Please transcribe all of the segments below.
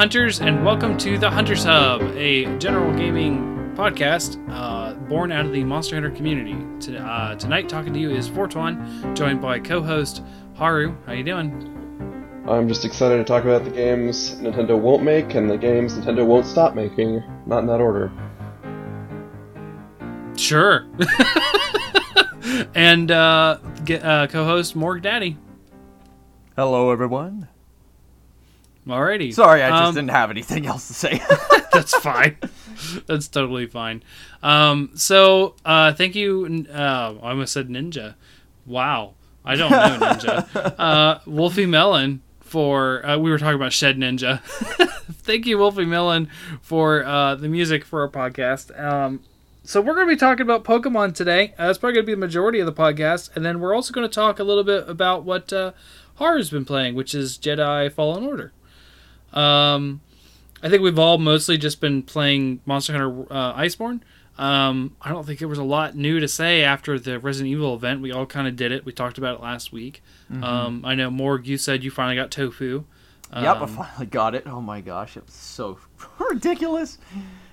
Hello, hunters, and welcome to the Hunters Hub, a general gaming podcast uh, born out of the Monster Hunter community. To, uh, tonight, talking to you is Fortuan, joined by co-host Haru. How you doing? I'm just excited to talk about the games Nintendo won't make and the games Nintendo won't stop making. Not in that order. Sure. and uh, get, uh, co-host Morg Daddy. Hello, everyone. Alrighty. Sorry, I just Um, didn't have anything else to say. That's fine. That's totally fine. Um, so, uh, thank you. Uh, I almost said Ninja. Wow. I don't know Ninja. uh, Wolfie Melon for, uh, we were talking about Shed Ninja. thank you, Wolfie Melon, for uh, the music for our podcast. Um, so, we're going to be talking about Pokemon today. Uh, that's probably going to be the majority of the podcast. And then we're also going to talk a little bit about what uh, Haru's been playing, which is Jedi Fallen Order. Um, I think we've all mostly just been playing Monster Hunter uh, Iceborne. Um, I don't think there was a lot new to say after the Resident Evil event. We all kind of did it. We talked about it last week. Um, I know Morg, you said you finally got Tofu. yep, I Um, finally got it. Oh my gosh, it was so ridiculous.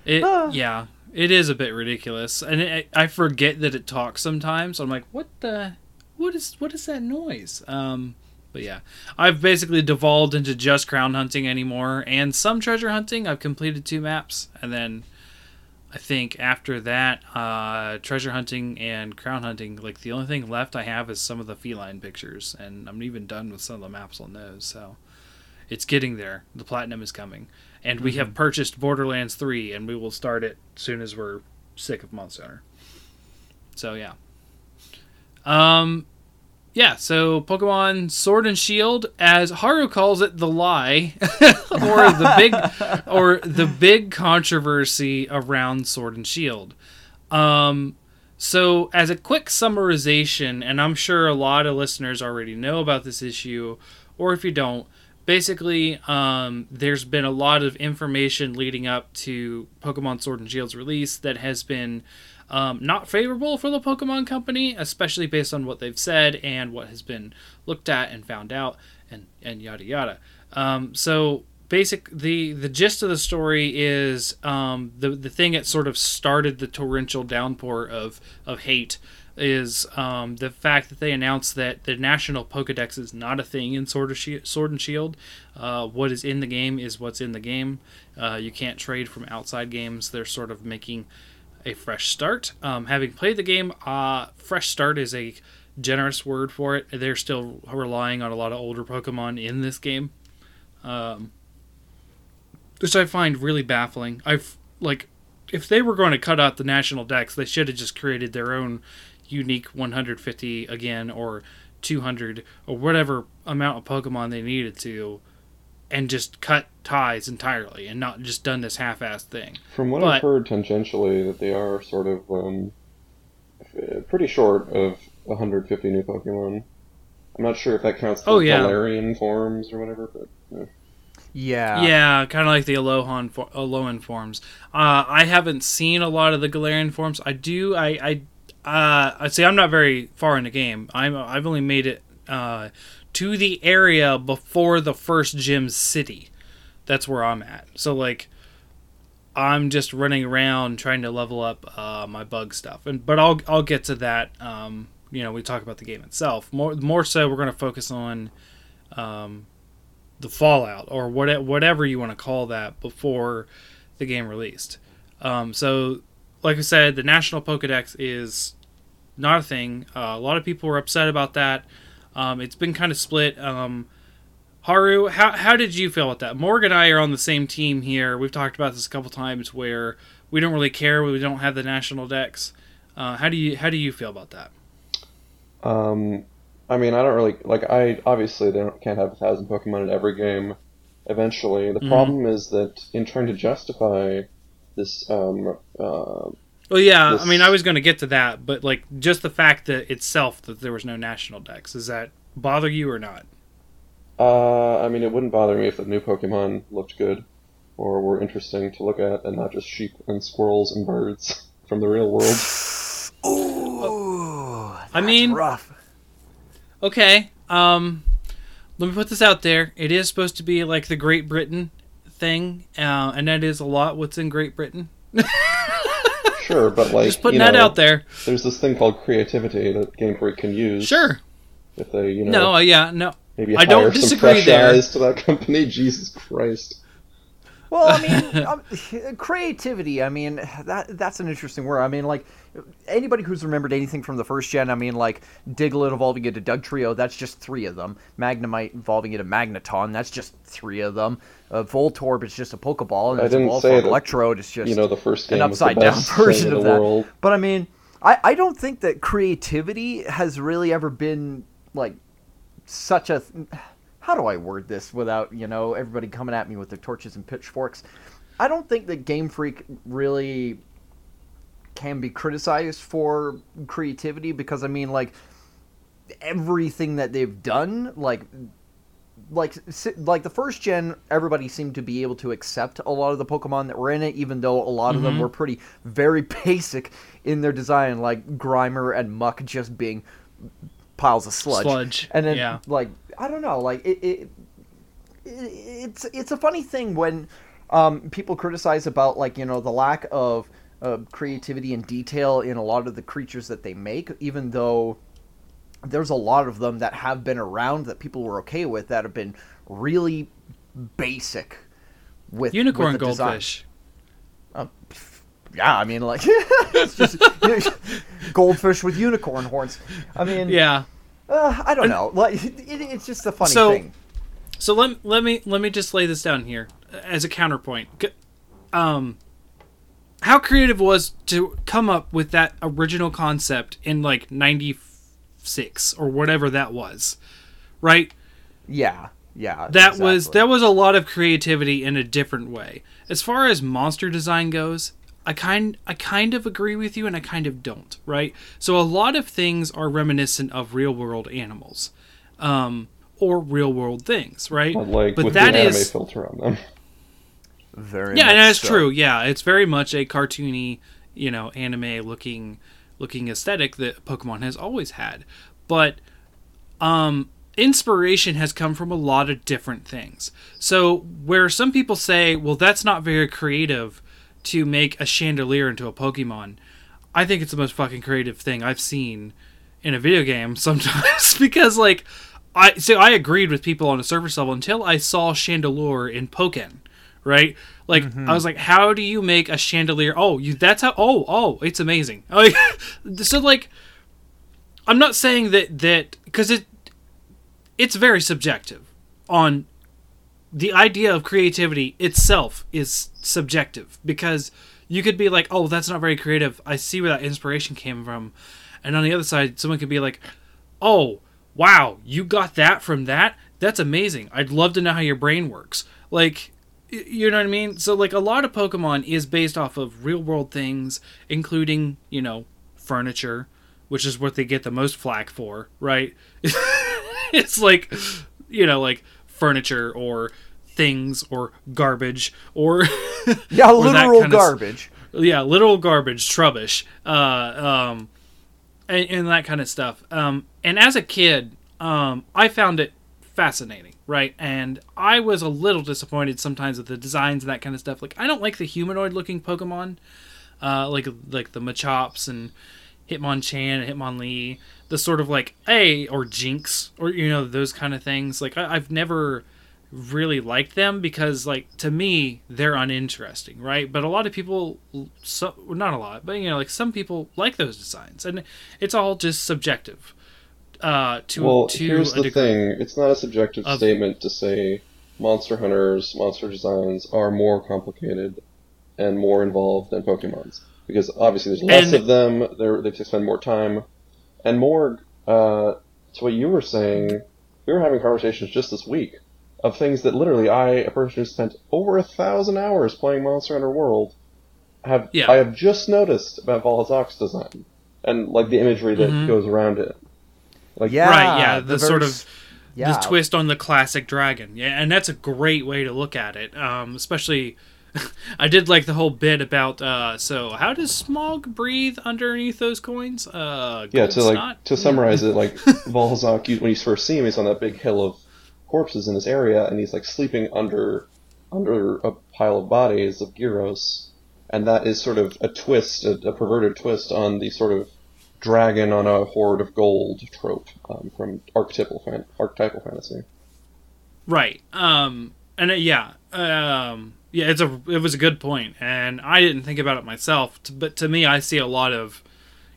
It, Ah. yeah, it is a bit ridiculous, and it, I forget that it talks sometimes. I'm like, what the, what is, what is that noise? Um, but yeah, I've basically devolved into just crown hunting anymore, and some treasure hunting. I've completed two maps, and then I think after that, uh, treasure hunting and crown hunting, like the only thing left I have is some of the feline pictures, and I'm even done with some of the maps on those. So it's getting there. The platinum is coming, and we have purchased Borderlands three, and we will start it soon as we're sick of Monster Hunter. So yeah. Um, yeah. So Pokemon Sword and Shield, as Haru calls it, the lie, or the big, or the big controversy around Sword and Shield. Um, so as a quick summarization, and I'm sure a lot of listeners already know about this issue, or if you don't, basically, um, there's been a lot of information leading up to Pokemon Sword and Shield's release that has been um, not favorable for the Pokemon Company, especially based on what they've said and what has been looked at and found out, and and yada yada. Um, so basic the the gist of the story is um, the the thing that sort of started the torrential downpour of of hate is um, the fact that they announced that the national Pokedex is not a thing in Sword, of Shi Sword and Shield. Uh, what is in the game is what's in the game. Uh, you can't trade from outside games. They're sort of making a fresh start. Um, having played the game, uh, fresh start is a generous word for it. They're still relying on a lot of older Pokemon in this game, um, which I find really baffling. I've like, if they were going to cut out the national dex, they should have just created their own unique 150 again or 200 or whatever amount of Pokemon they needed to, and just cut ties entirely and not just done this half-assed thing. From what But- I've heard tangentially, that they are sort of um, pretty short of 150 new Pokemon. I'm not sure if that counts the Oh, yeah. Galarian forms or whatever, but yeah. yeah. Yeah, kind of like the Alohan for, Alolan forms. Uh, I haven't seen a lot of the Galarian forms. I do. I I uh, I see. I'm not very far in the game. I'm. I've only made it uh, to the area before the first gym city. That's where I'm at. So like, I'm just running around trying to level up uh, my bug stuff. And but I'll I'll get to that. Um, you know, we talk about the game itself. More more so, we're going to focus on. Um, the fallout or what, whatever you want to call that before the game released. Um, so, like I said, the National Pokedex is not a thing. Uh, a lot of people were upset about that. Um, it's been kind of split. Um, Haru, how, how did you feel about that? Morgan and I are on the same team here. We've talked about this a couple times where we don't really care. We don't have the National Dex. Uh, how do you how do you feel about that? Um, I mean, I don't really like. I obviously they don't, can't have a thousand Pokemon in every game. Eventually, the Mhm. problem is that in trying to justify this, um, uh, Well, yeah. This- I mean, I was going to get to that, but like just the fact that itself that there was no national dex does that bother you or not? uh, I mean, it wouldn't bother me if the new Pokemon looked good or were interesting to look at, and not just sheep and squirrels and birds from the real world. Ooh, I that's mean- rough. Okay. Um, let me put this out there. It is supposed to be like the Great Britain thing, uh, and that is a lot what's in Great Britain. Sure, but like Just putting you that know, out there. There's this thing called creativity that Game Freak can use. Sure. If they, you know, No, uh, yeah, no. maybe I don't disagree there. to that company. Jesus Christ. Well, I mean, um, creativity. I mean, that that's an interesting word. I mean, like anybody who's remembered anything from the first gen. I mean, like Diglett evolving into Dugtrio. That's just three of them. Magnemite evolving into Magneton. That's just three of them. Uh, Voltorb is just a Pokeball, and I it's didn't evolved say from that, Electrode. It's just You know, the first game an was upside down version of the that. world. But I mean, I, I don't think that creativity has really ever been like such a. How do I word this without you know everybody coming at me with their torches and pitchforks? I don't think that Game Freak really can be criticized for creativity because I mean like everything that they've done like like like the first gen everybody seemed to be able to accept a lot of the pokemon that were in it even though a lot of them mm-hmm. were pretty very basic in their design like grimer and Muk just being piles of sludge Sludge, and then yeah. like i don't know like it, it, it it's it's a funny thing when um, people criticize about like you know the lack of uh, creativity and detail in a lot of the creatures that they make even though there's a lot of them that have been around that people were okay with that have been really basic with Unicorn with goldfish. Yeah, I mean, like it's just goldfish with unicorn horns. I mean, Yeah. Uh, I don't know. Like, it, it's just a funny So- thing. So let, let me let me just lay this down here as a counterpoint. Um, how creative was to come up with that original concept in like '96 or whatever that was, right? Yeah, yeah. That was that was a lot of creativity in a different way. As far as monster design goes, I kind I kind of agree with you and I kind of don't, right? So a lot of things are reminiscent of real world animals. Um or real world things, right? But like but with that the anime is filter on them. very yeah, much and that's so. true. Yeah, it's very much a cartoony, you know, anime looking looking aesthetic that Pokemon has always had. But um inspiration has come from a lot of different things. So where some people say, "Well, that's not very creative to make a Chandelure into a Pokemon." I think it's the most fucking creative thing I've seen in a video game sometimes because like I so I agreed with people on a surface level until I saw chandelier in Pokken, right? Like mm-hmm. I was like, how do you make a chandelier? Oh, you that's how oh, oh, it's amazing. Like so like I'm not saying that that cuz it it's very subjective on the idea of creativity itself is subjective because you could be like, "Oh, that's not very creative. I see where that inspiration came from." And on the other side, someone could be like, "Oh, wow, you got that from that? That's amazing. I'd love to know how your brain works." Like you know what I mean? So like a lot of Pokemon is based off of real world things, including, you know, furniture, which is what they get the most flack for, right? it's like you know, like furniture or things or garbage or Yeah, or literal kind of garbage. yeah, literal garbage, trubbish, uh, um, and, and that kind of stuff. Um, and as a kid, um, I found it fascinating, right? And I was a little disappointed sometimes with the designs and that kind of stuff. Like, I don't like the humanoid-looking Pokemon, uh, like like the Machops and Hitmonchan and Hitmonlee. The sort of like a or Jynx or you know those kind of things. Like, I, I've never really liked them because like to me they're uninteresting right but a lot of people so not a lot but you know like some people like those designs and it's all just subjective uh to Well, to here's a the thing. It's not a subjective Of- statement to say Monster Hunters, monster designs are more complicated and more involved than Pokemon's. Because obviously there's less And- of them, they're, they have to spend more time. And more, uh, to what you were saying, we were having conversations just this week of things that literally I, a person who spent over a thousand hours playing Monster Hunter World, have Yeah. I have just noticed about Vaal Hazak's design and like the imagery that Mhm. goes around it. Like Yeah, Right, yeah, the very sort of- yeah. the twist on the classic dragon yeah and that's a great way to look at it um especially i did like the whole bit about uh so how does Smaug breathe underneath those coins uh Yeah, to like snot? to summarize it, like Vaal Hazak, you, when you first see him, he's on that big hill of corpses in this area, and he's like sleeping under under a pile of bodies of Girros, and that is sort of a twist, a, a perverted twist on the sort of dragon on a hoard of gold trope um, from archetypal fan- archetypal fantasy. Right. Um. And uh, yeah. Um. Yeah. It's a. It was a good point, and I didn't think about it myself. t- But to me, I see a lot of,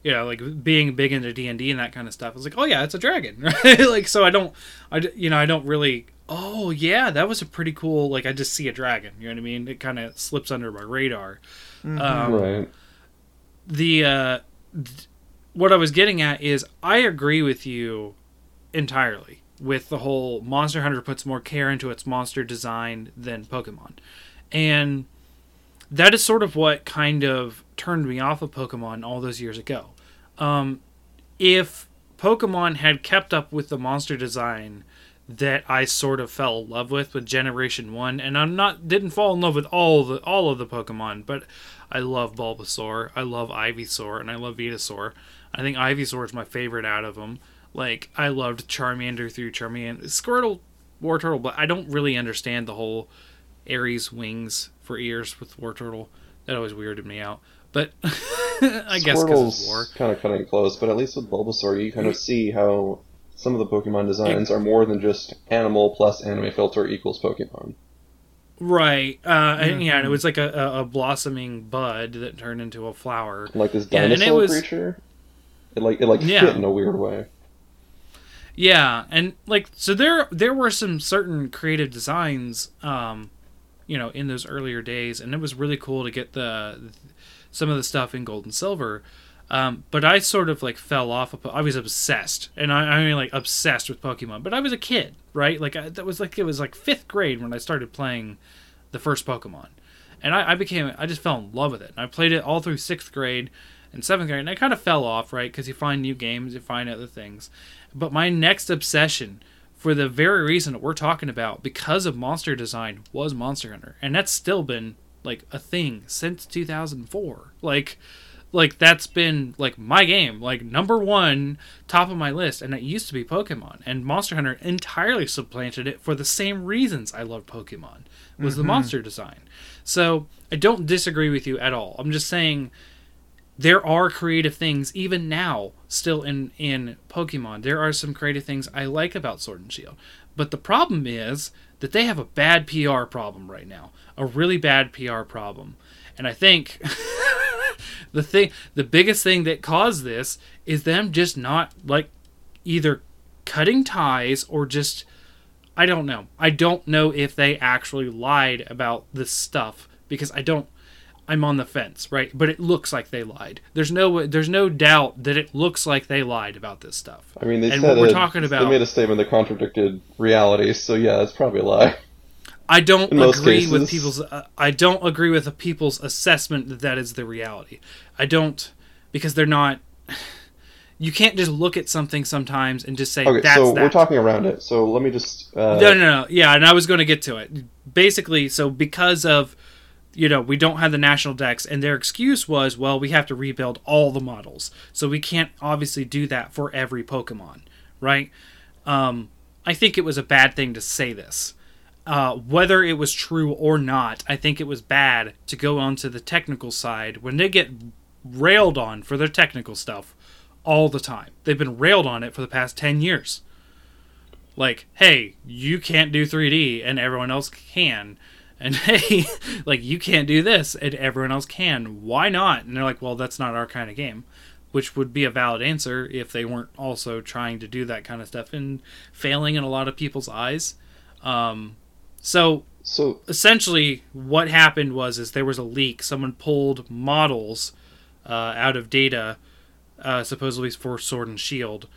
you know, like being big into D and D and that kind of stuff. I was like, oh yeah, it's a dragon, right? like, so I don't. I You know, I don't really. Oh yeah, that was a pretty cool. Like, I just see a dragon. You know what I mean? It kind of slips under my radar. Um, right. the uh, th- what I was getting at is I agree with you entirely with the whole Monster Hunter puts more care into its monster design than Pokemon, and that is sort of what kind of turned me off of Pokemon all those years ago. Um, if Pokemon had kept up with the monster design that I sort of fell in love with with Generation One, and I'm not didn't fall in love with all the all of the Pokemon, but I love Bulbasaur, I love Ivysaur, and I love Venusaur. I think Ivysaur is my favorite out of them. Like I loved Charmander through Charmander, Squirtle, Wartortle, but I don't really understand the whole Aries wings for ears with Wartortle. That always weirded me out. But I guess because it's war. kind of cutting it close, but at least with Bulbasaur, you kind of see how some of the Pokemon designs are more than just animal plus anime filter equals Pokemon. Right. Uh, and, yeah, and it was like a, a, a blossoming bud that turned into a flower. Like this Yeah, and it dinosaur was- creature. It like it like Yeah. fit in a weird way. Yeah, and like so there there were some certain creative designs um you know in those earlier days and it was really cool to get the some of the stuff in gold and silver. Um, but I sort of like fell off. Of, I was obsessed, and I, I mean like obsessed with Pokemon. But I was a kid, right? Like I, that was like it was like fifth grade when I started playing the first Pokemon, and I, I became I just fell in love with it. And I played it all through sixth grade and seventh grade, and I kind of fell off, right? Because you find new games, you find other things. But my next obsession, for the very reason that we're talking about, because of monster design, was Monster Hunter, and that's still been like a thing since 2004. Like, like that's been like my game, like number one, top of my list, and it used to be Pokemon, and Monster Hunter entirely supplanted it for the same reasons I loved Pokemon was the mm-hmm. monster design. So I don't disagree with you at all. I'm just saying there are creative things even now still in in Pokemon. There are some creative things I like about Sword and Shield. But the problem is that they have a bad PR problem right now. A really bad PR problem. And I think the thing the biggest thing that caused this is them just not like either cutting ties or just I don't know. I don't know if they actually lied about this stuff because I don't I'm on the fence, right? But it looks like they lied. There's no there's no doubt that it looks like they lied about this stuff. I mean, they And said we're it- talking They about- made a statement that contradicted reality, so yeah, it's probably a lie. I don't agree with people's uh, I don't agree with the people's assessment that that is the reality. I don't because they're not you can't just look at something sometimes and just say Okay, that's so that. we're talking around it. So let me just. Uh, no, no, no. Yeah, and I was going to get to it. Basically, so because of, you know, we don't have the national dex, and their excuse was, well, we have to rebuild all the models, so we can't obviously do that for every Pokemon, right? Um, I think it was a bad thing to say this. Uh, whether it was true or not, I think it was bad to go onto the technical side when they get railed on for their technical stuff all the time. They've been railed on it for the past 10 years like hey you can't do 3d and everyone else can and hey like you can't do this and everyone else can. Why not? And they're like well that's not our kind of game which would be a valid answer if they weren't also trying to do that kind of stuff and failing in a lot of people's eyes. Um, so So essentially what happened was is there was a leak. Someone pulled models uh, out of data uh, supposedly for sword and shield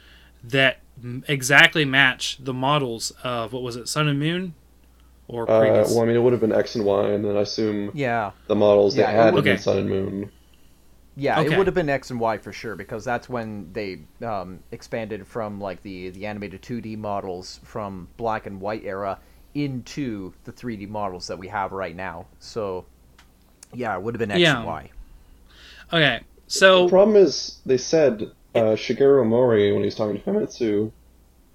that exactly match the models of what was it sun and moon or uh, well, I mean, it would have been X and Y, and then I assume Yeah, the models Yeah, they it had would- in Okay. Sun and Moon. yeah, Okay. it would have been X and Y for sure because that's when they um, expanded from like the the animated 2D models from black and white era into the 3D models that we have right now. So, yeah, it would have been X Yeah. and Y. okay so The problem is, they said uh, Shigeru Ohmori when he was talking to Famitsu,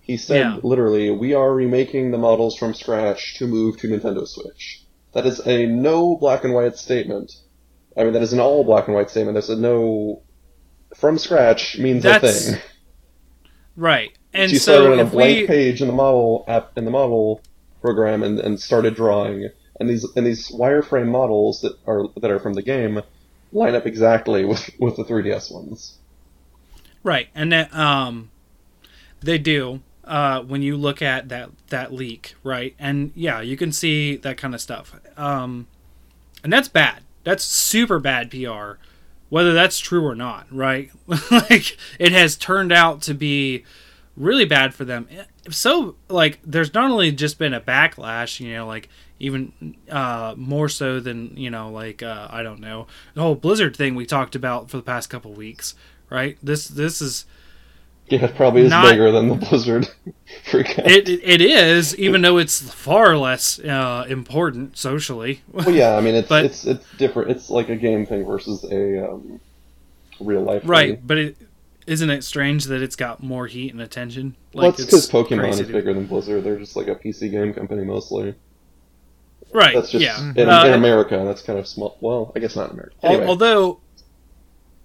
he said Yeah. literally, "We are remaking the models from scratch to move to Nintendo Switch." that is a no black and white statement. I mean, that is an all black and white statement. There's a no from scratch means That's- a thing. Right. And you so started on a blank we page in the model app in the model program and, and started drawing, and these and these wireframe models that are that are from the game line up exactly with with the 3DS ones. Right, and that um, they do uh, when you look at that that leak, right? And yeah, you can see that kind of stuff. Um, and that's bad. That's super bad PR, whether that's true or not, right? like it has turned out to be really bad for them. So like, there's not only just been a backlash, you know, like even uh, more so than you know, like uh, I don't know the whole Blizzard thing we talked about for the past couple weeks, right? This this is Yeah, it probably is Not- bigger than the Blizzard freak out. it, it is even though it's far less uh, important socially. Well, yeah, I mean it's But- it's it's different. It's like a game thing versus a um, real life right, thing. but it isn't it strange that it's got more heat and attention? well, it's because Pokemon is bigger than Blizzard. They're just like a PC game company mostly. Right. That's just yeah. in, Uh, in America. That's kind of small. Well, I guess not in America. Anyway, Although,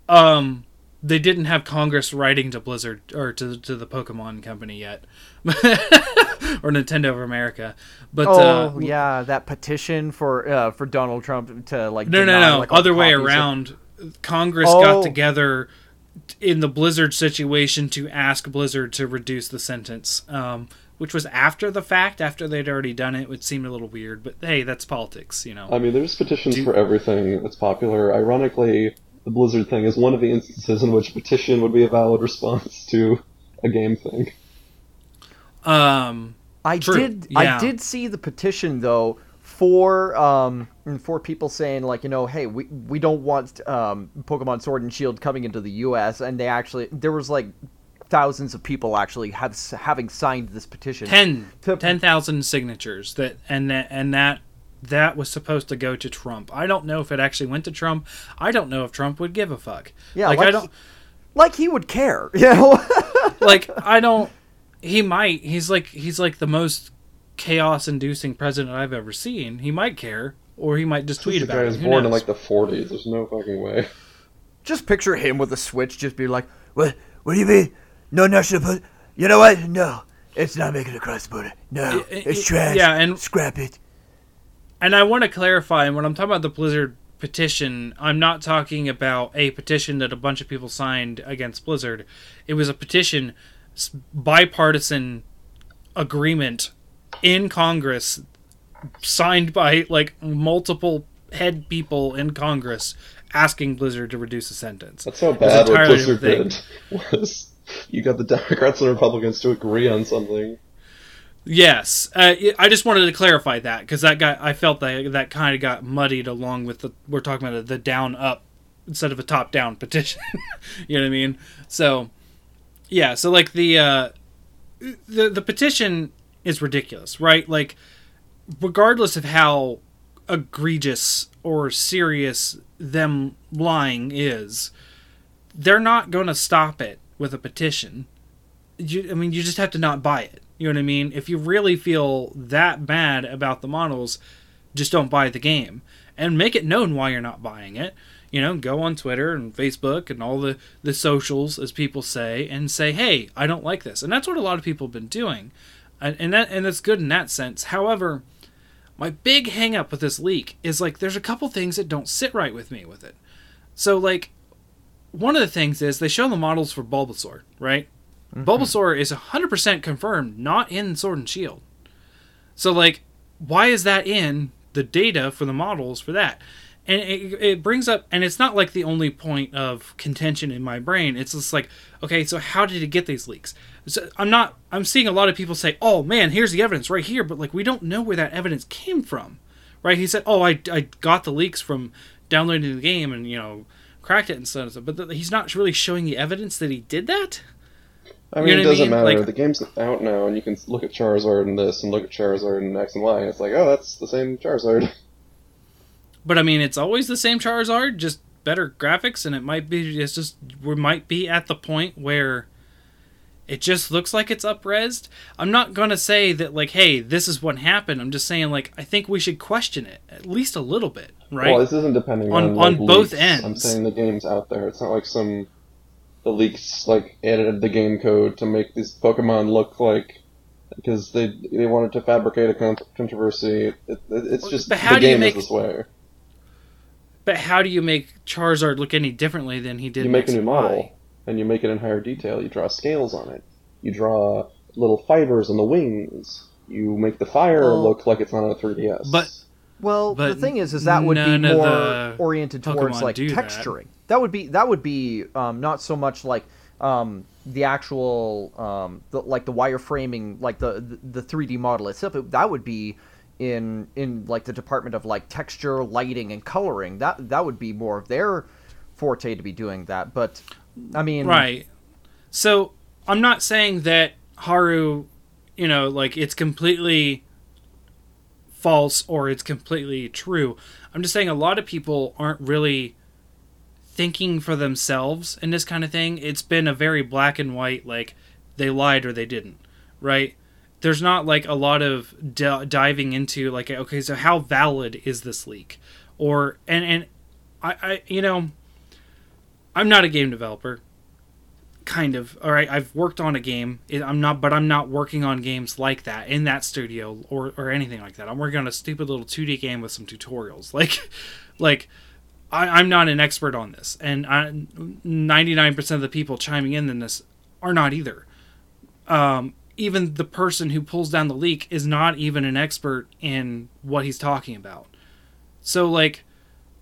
um, they didn't have Congress writing to Blizzard or to to the Pokemon company yet, or Nintendo of America. But oh uh, yeah, that petition for uh, for Donald Trump to like no, no, deny, no, like, other way copies of- around. Congress Oh. got together in the Blizzard situation to ask Blizzard to reduce the sentence. Um, which was after the fact, after they'd already done it, which seemed a little weird. But hey, that's politics, you know. I mean, there's petitions Do- for everything that's popular. Ironically, the Blizzard thing is one of the instances in which petition would be a valid response to a game thing. Um, I True, did. yeah. I did see the petition though for um for people saying like you know hey we we don't want um Pokemon Sword and Shield coming into the U.S. and they actually there was like thousands of people actually have having signed this petition. 10 To- 10,000 signatures that and that and that that was supposed to go to Trump. I don't know if it actually went to Trump. I don't know if Trump would give a fuck. Yeah, like, like I don't like he would care, you know. like I don't he might he's like he's like the most chaos inducing president I've ever seen. He might care or he might just tweet the about guy it. was Who born in like the 40s. There's no fucking way. just picture him with a switch, just be like, "What? What do you mean? No national? Put? You know what? No, it's not making it across the border. No, It- it- it's trash. yeah, and- scrap it." And I want to clarify And when I'm talking about the Blizzard petition, I'm not talking about a petition that a bunch of people signed against Blizzard. It was a petition, bipartisan agreement in Congress, signed by like multiple head people in Congress asking Blizzard to reduce the sentence. That's how bad what Blizzard did. Was you got the Democrats and Republicans to agree on something? Yes, uh, I just wanted to clarify that because that got I felt that that kind of got muddied along with the we're talking about the down up instead of a top down petition. you know what I mean? So yeah, so like the uh, the the petition is ridiculous, right? Like regardless of how egregious or serious them lying is, they're not going to stop it with a petition. You, I mean, you just have to not buy it. You know what I mean? If you really feel that bad about the models, just don't buy the game and make it known why you're not buying it. You know, go on Twitter and Facebook and all the, the socials, as people say, and say, hey, I don't like this. And that's what a lot of people have been doing. And, and, that, and that's good in that sense. However, my big hang up with this leak is like there's a couple things that don't sit right with me with it. So, like, one of the things is they show the models for Bulbasaur, right? Mm-hmm. Bulbasaur is 100% confirmed not in Sword and Shield. So, like, why is that in the data for the models for that? And it, it brings up, and it's not like the only point of contention in my brain. It's just like, okay, so how did it get these leaks? So I'm not, I'm seeing a lot of people say, oh man, here's the evidence right here, but like, we don't know where that evidence came from, right? He said, oh, I, I got the leaks from downloading the game and, you know, cracked it and stuff, but th- he's not really showing the evidence that he did that. I You mean, know it doesn't mean? matter. Like- the game's out now, and you can look at Charizard and this, and look at Charizard and X and Y. And it's like, oh, that's the same Charizard. But I mean, it's always the same Charizard, just better graphics, and it might be it's just we might be at the point where it just looks like it's upresed. I'm not gonna say that like, hey, this is what happened. I'm just saying like I think we should question it at least a little bit, right? Well, this isn't depending On- on on both leaks. I'm saying the game's out there. It's not like some the leaks like edited the game code to make these Pokemon look like because they they wanted to fabricate a controversy. It, it, it's just But how the do you game make- is this way. but how do you make Charizard look any differently than he did? You make a new model Y? and you make it in higher detail. You draw scales on it. You draw little fibers on the wings. You make the fire Well- look like it's on a 3DS. But- Well, the thing is, is that would be more oriented towards Pokemon like do that. texturing. That. would be that would be um, not so much like um, the actual um, the, like the wireframing, like the the three D model itself. It, that would be in in like the department of like texture, lighting, and coloring. That that would be more of their forte to be doing that. But I mean, Right. So I'm not saying that Haru, you know, like it's completely false or it's completely true. I'm just saying a lot of people aren't really thinking for themselves in this kind of thing. It's been a very black and white, like they lied or they didn't, right? There's not like a lot of d- diving into like, okay, so how valid is this leak, or and and I, I you know, I'm not a game developer kind of all right i've worked on a game. I'm not but i'm not working on games like that in that studio or or anything like that. I'm working on a stupid little 2d game with some tutorials. Like like I, i'm not an expert on this. And I, 99% of the people chiming in in this are not either. Um even the person who pulls down the leak is not even an expert in what he's talking about. So like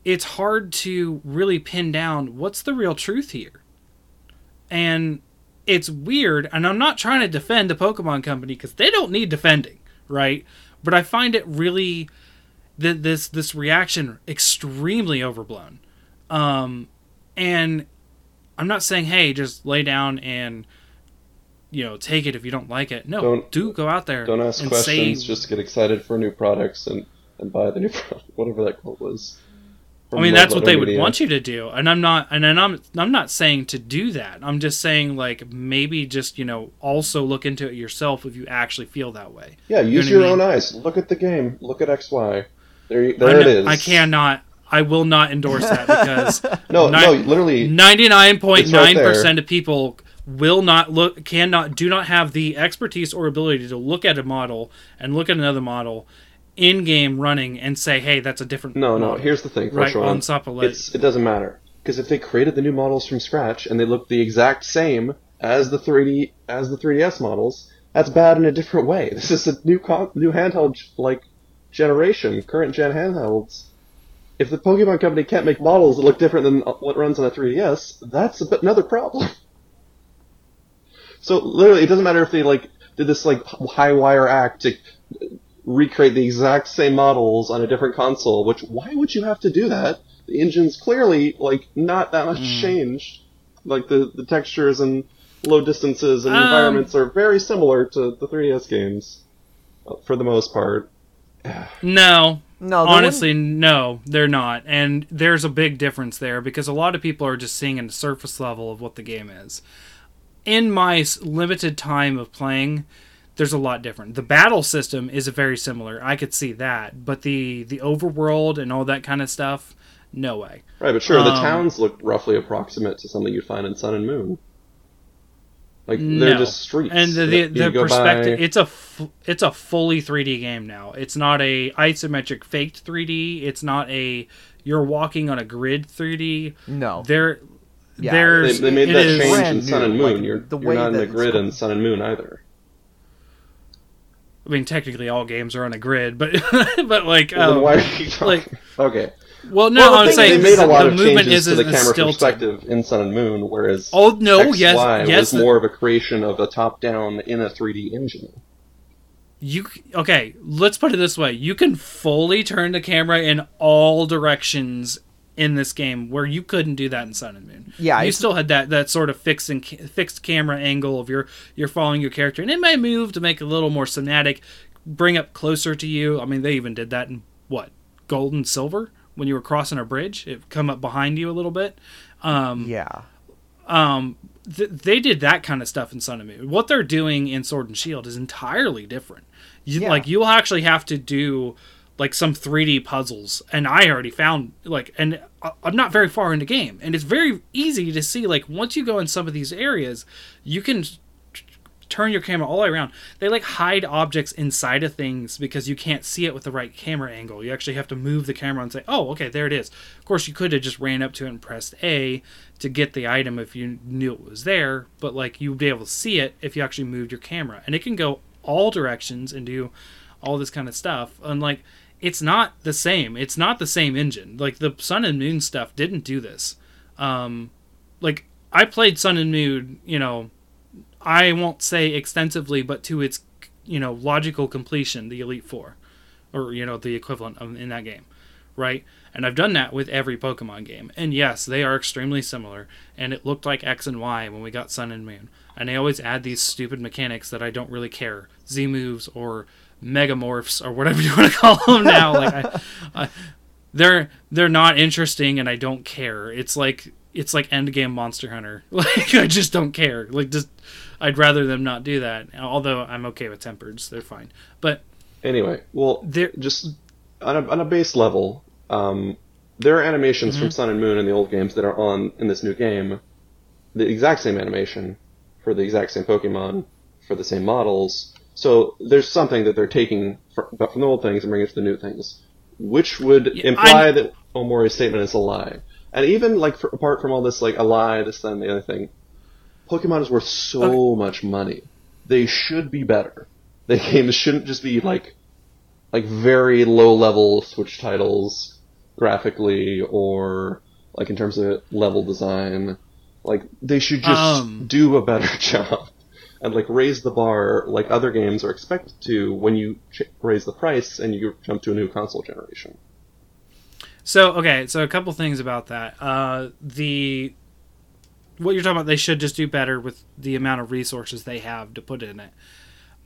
it's hard to really pin down what's the real truth here and it's weird and i'm not trying to defend the pokemon company because they don't need defending right but i find it really th- this this reaction extremely overblown um and i'm not saying hey just lay down and you know take it if you don't like it no Don't- do go out there Don't ask and questions. say Just get excited for new products and, and buy the new product, whatever that quote was. I mean, that's what they would want you to do, and I'm not, and I'm, I'm not saying to do that. I'm just saying like maybe just you know also look into it yourself if you actually feel that way. Yeah, use know your own mean? eyes. Look at the game. Look at X Y. There, there I'm it. I cannot. I will not endorse that because No, Ni- no, literally. ninety nine point nine percent of people will not look, cannot, do not have the expertise or ability to look at a model and look at another model in game running and say, hey, that's a different. No, no. Here's the thing, right on top of It's it doesn't matter because if they created the new models from scratch and they look the exact same as the 3D as the 3DS models, that's bad in a different way. This is a new con- new handheld like generation, current gen handhelds. If the Pokemon Company can't make models that look different than uh, what runs on a 3DS, that's a bit another problem. So literally, it doesn't matter if they like did this like high wire act to recreate the exact same models on a different console. Which why would you have to do that? The engine's clearly like not that much Hmm. changed. Like the the textures and low distances and Um, environments are very similar to the 3DS games, uh, for the most part. no, No, there honestly no they're not and there's a big difference there because a lot of people are just seeing in the surface level of what the game is in my limited time of playing there's a lot different the battle system is very similar i could see that but the the overworld and all that kind of stuff no way Right, but sure, the Um, towns look roughly approximate to something you'd find in Sun and Moon. Like they're no. just streets. and the, the, the perspective by. it's a f- it's a fully 3d game now it's not a isometric faked 3d it's not a you're walking on a grid 3d No. there Yeah, They, there's they made it that is- change in Sun and Moon. like, you're the you're way not in the grid in Sun and Moon either. I mean, technically, all games are on a grid, but but like, Well, um, why are you talking? like- okay, well, no, Well, I'm saying they made a lot the of movement changes is to the is camera stilted. perspective in Sun and Moon, whereas Oh no, XY yes, yes, was the- more of a creation of a top-down in a 3D engine. you okay? Let's put it this way: you can fully turn the camera in all directions in this game, where you couldn't do that in Sun and Moon. Yeah, you still had that that sort of fixed and ca- fixed camera angle of your you're following your character, and it may move to make it a little more cinematic, bring up closer to you. I mean, they even did that in what Gold and Silver when you were crossing a bridge, it come up behind you a little bit. Um, Yeah. um th- they did that kind of stuff in Sun and Moon. What they're doing in Sword and Shield is entirely different. You, Yeah. Like you'll actually have to do like some 3D puzzles, and I already found like, and I'm not very far in the game, and it's very easy to see. Like once you go in some of these areas, you can turn your camera all the way around. They like hide objects inside of things because you can't see it with the right camera angle. You actually have to move the camera and say, "Oh, okay, there it is." Of course, you could have just ran up to it and pressed A to get the item if you knew it was there, but like you'd be able to see it if you actually moved your camera. And it can go all directions and do all this kind of stuff. And like it's not the same. It's not the same engine. Like the Sun and Moon stuff didn't do this. Um like I played Sun and Moon, you know, I won't say extensively, but to its you know logical completion, the Elite Four, or you know the equivalent of in that game, right? And I've done that with every Pokemon game, and yes, they are extremely similar. And it looked like X and Y when we got Sun and Moon, and they always add these stupid mechanics that I don't really care, Z moves or Megamorphs or whatever you want to call them now. like I, I, they're they're not interesting, and I don't care. It's like it's like Endgame Monster Hunter. Like I just don't care. Like just I'd rather them not do that. Although I'm okay with tempereds, they're fine. But Anyway, well, they're just on a, on a base level, um, there are animations Mm-hmm. from Sun and Moon in the old games that are on in this new game. The exact same animation for the exact same Pokemon for the same models. So there's something that they're taking fr- from the old things and bringing it to the new things, which would Yeah, imply I'm- that Omori's statement is a lie. And even like for, apart from all this, like a lie, this, and the other thing, Pokemon is worth so much money. They should be better. The games shouldn't just be like like very low level Switch titles graphically or like in terms of level design. Like they should just Um. do a better job and like raise the bar like other games are expected to when you ch- raise the price and you jump to a new console generation. So okay, so a couple things about that. Uh, the what you're talking about, they should just do better with the amount of resources they have to put in it.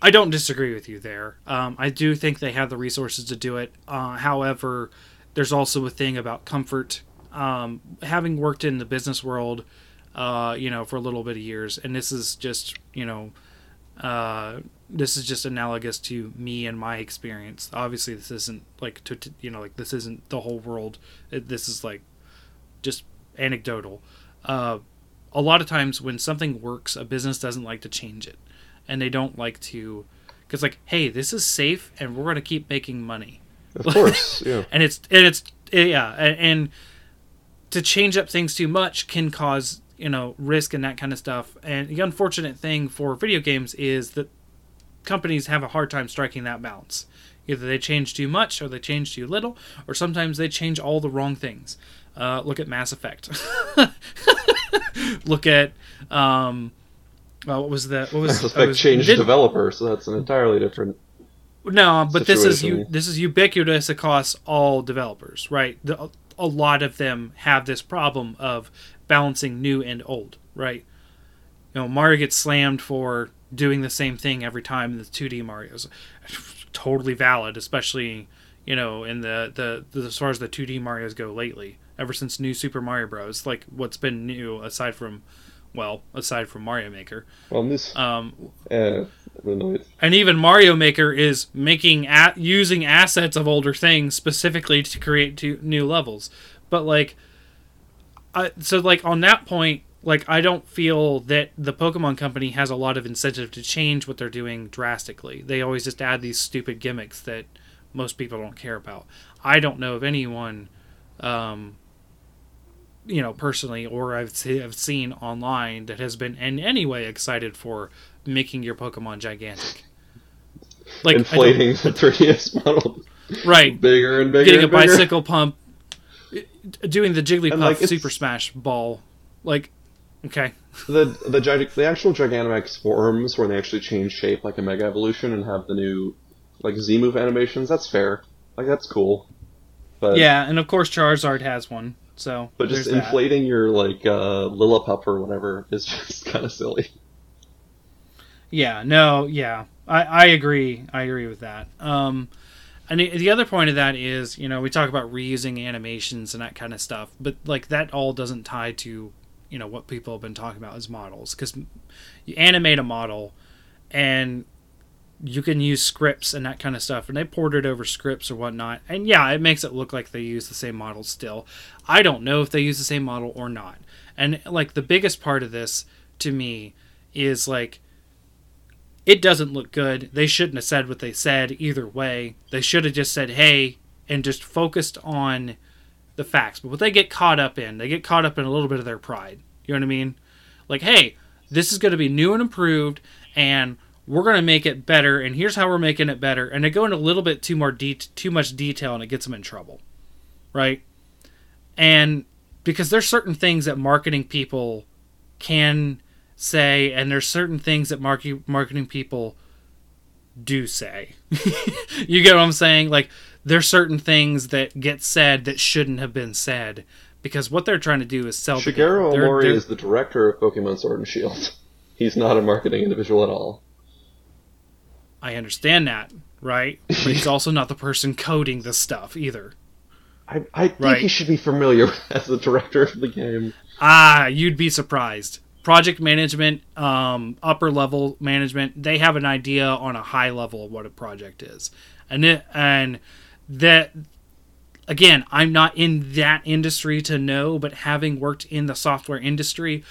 I don't disagree with you there. Um, I do think they have the resources to do it. Uh, however, there's also a thing about comfort. Um, having worked in the business world, uh, you know, for a little bit of years, and this is just, you know, uh, this is just analogous to me and my experience. Obviously, this isn't like to, to you know like this isn't the whole world. It, this is like just anecdotal. Uh, a lot of times when something works, a business doesn't like to change it, and they don't like to because like hey, this is safe and we're going to keep making money Of course, yeah. and it's and it's yeah and, and to change up things too much can cause you know risk and that kind of stuff and the unfortunate thing for video games is that companies have a hard time striking that balance either they change too much or they change too little or sometimes they change all the wrong things uh, look at mass effect look at um well, what was that what was, Mass Effect was- changed did- developer, so that's an entirely different. no, but this is. This is ubiquitous across all developers, right? The, a lot of them have this problem of balancing new and old, right? You know, Mario gets slammed for doing the same thing every time in the 2D Mario's. Totally valid, especially you know in the, the the as far as the 2D Mario's go lately. Ever since New Super Mario Bros, like what's been new aside from, well, aside from Mario Maker. Well, this. Um, annoyed. and even Mario Maker is making at using assets of older things specifically to create two new levels. But like, I, so like on that point, like I don't feel that the Pokemon Company has a lot of incentive to change what they're doing drastically. They always just add these stupid gimmicks that most people don't care about. I don't know of anyone, um, you know, personally, or I've, I've seen online that has been in any way excited for making your Pokemon gigantic. Like Inflating the 3DS model right, bigger and bigger. getting a bigger. bicycle pump, doing the Jigglypuff And, like, Super Smash Ball, like, okay, The the gig- the actual Gigantamax forms where they actually change shape like a Mega Evolution and have the new like Z move animations. That's fair. Like that's cool. But yeah, and of course Charizard has one, so but just there's that. inflating your like uh, Lillipup or whatever is just kind of silly. Yeah, no, yeah, I, I agree. I agree with that. Um, and the, the other point of that is, you know, we talk about reusing animations and that kind of stuff, but like that all doesn't tie to you know what people have been talking about as models because you animate a model and you can use scripts and that kind of stuff and they ported over scripts or whatnot and yeah it makes it look like they use the same model still. I don't know if they use the same model or not. And like the biggest part of this to me is like it doesn't look good. They shouldn't have said what they said either way. They should have just said hey and just focused on the facts. But what they get caught up in they get caught up in a little bit of their pride. You know what i mean? Like hey this is going to be new and improved and we're going to make it better and here's how we're making it better. And they go into a little bit too more de- too much detail and it gets them in trouble. Right? And because there's certain things that marketing people can say and there's certain things that market- marketing people do say you get what i'm saying like there's certain things that get said that shouldn't have been said because what they're trying to do is sell the game. Shigeru Ohmori they're- is the director of Pokemon Sword and Shield. He's not a marketing individual at all. I understand that, right? But he's also not the person coding the stuff either. I, I think Right. he should be familiar as the director of the game. Ah, you'd be surprised. Project management, um, upper level management, they have an idea on a high level of what a project is, and it, and that again, I'm not in that industry to know, but having worked in the software industry,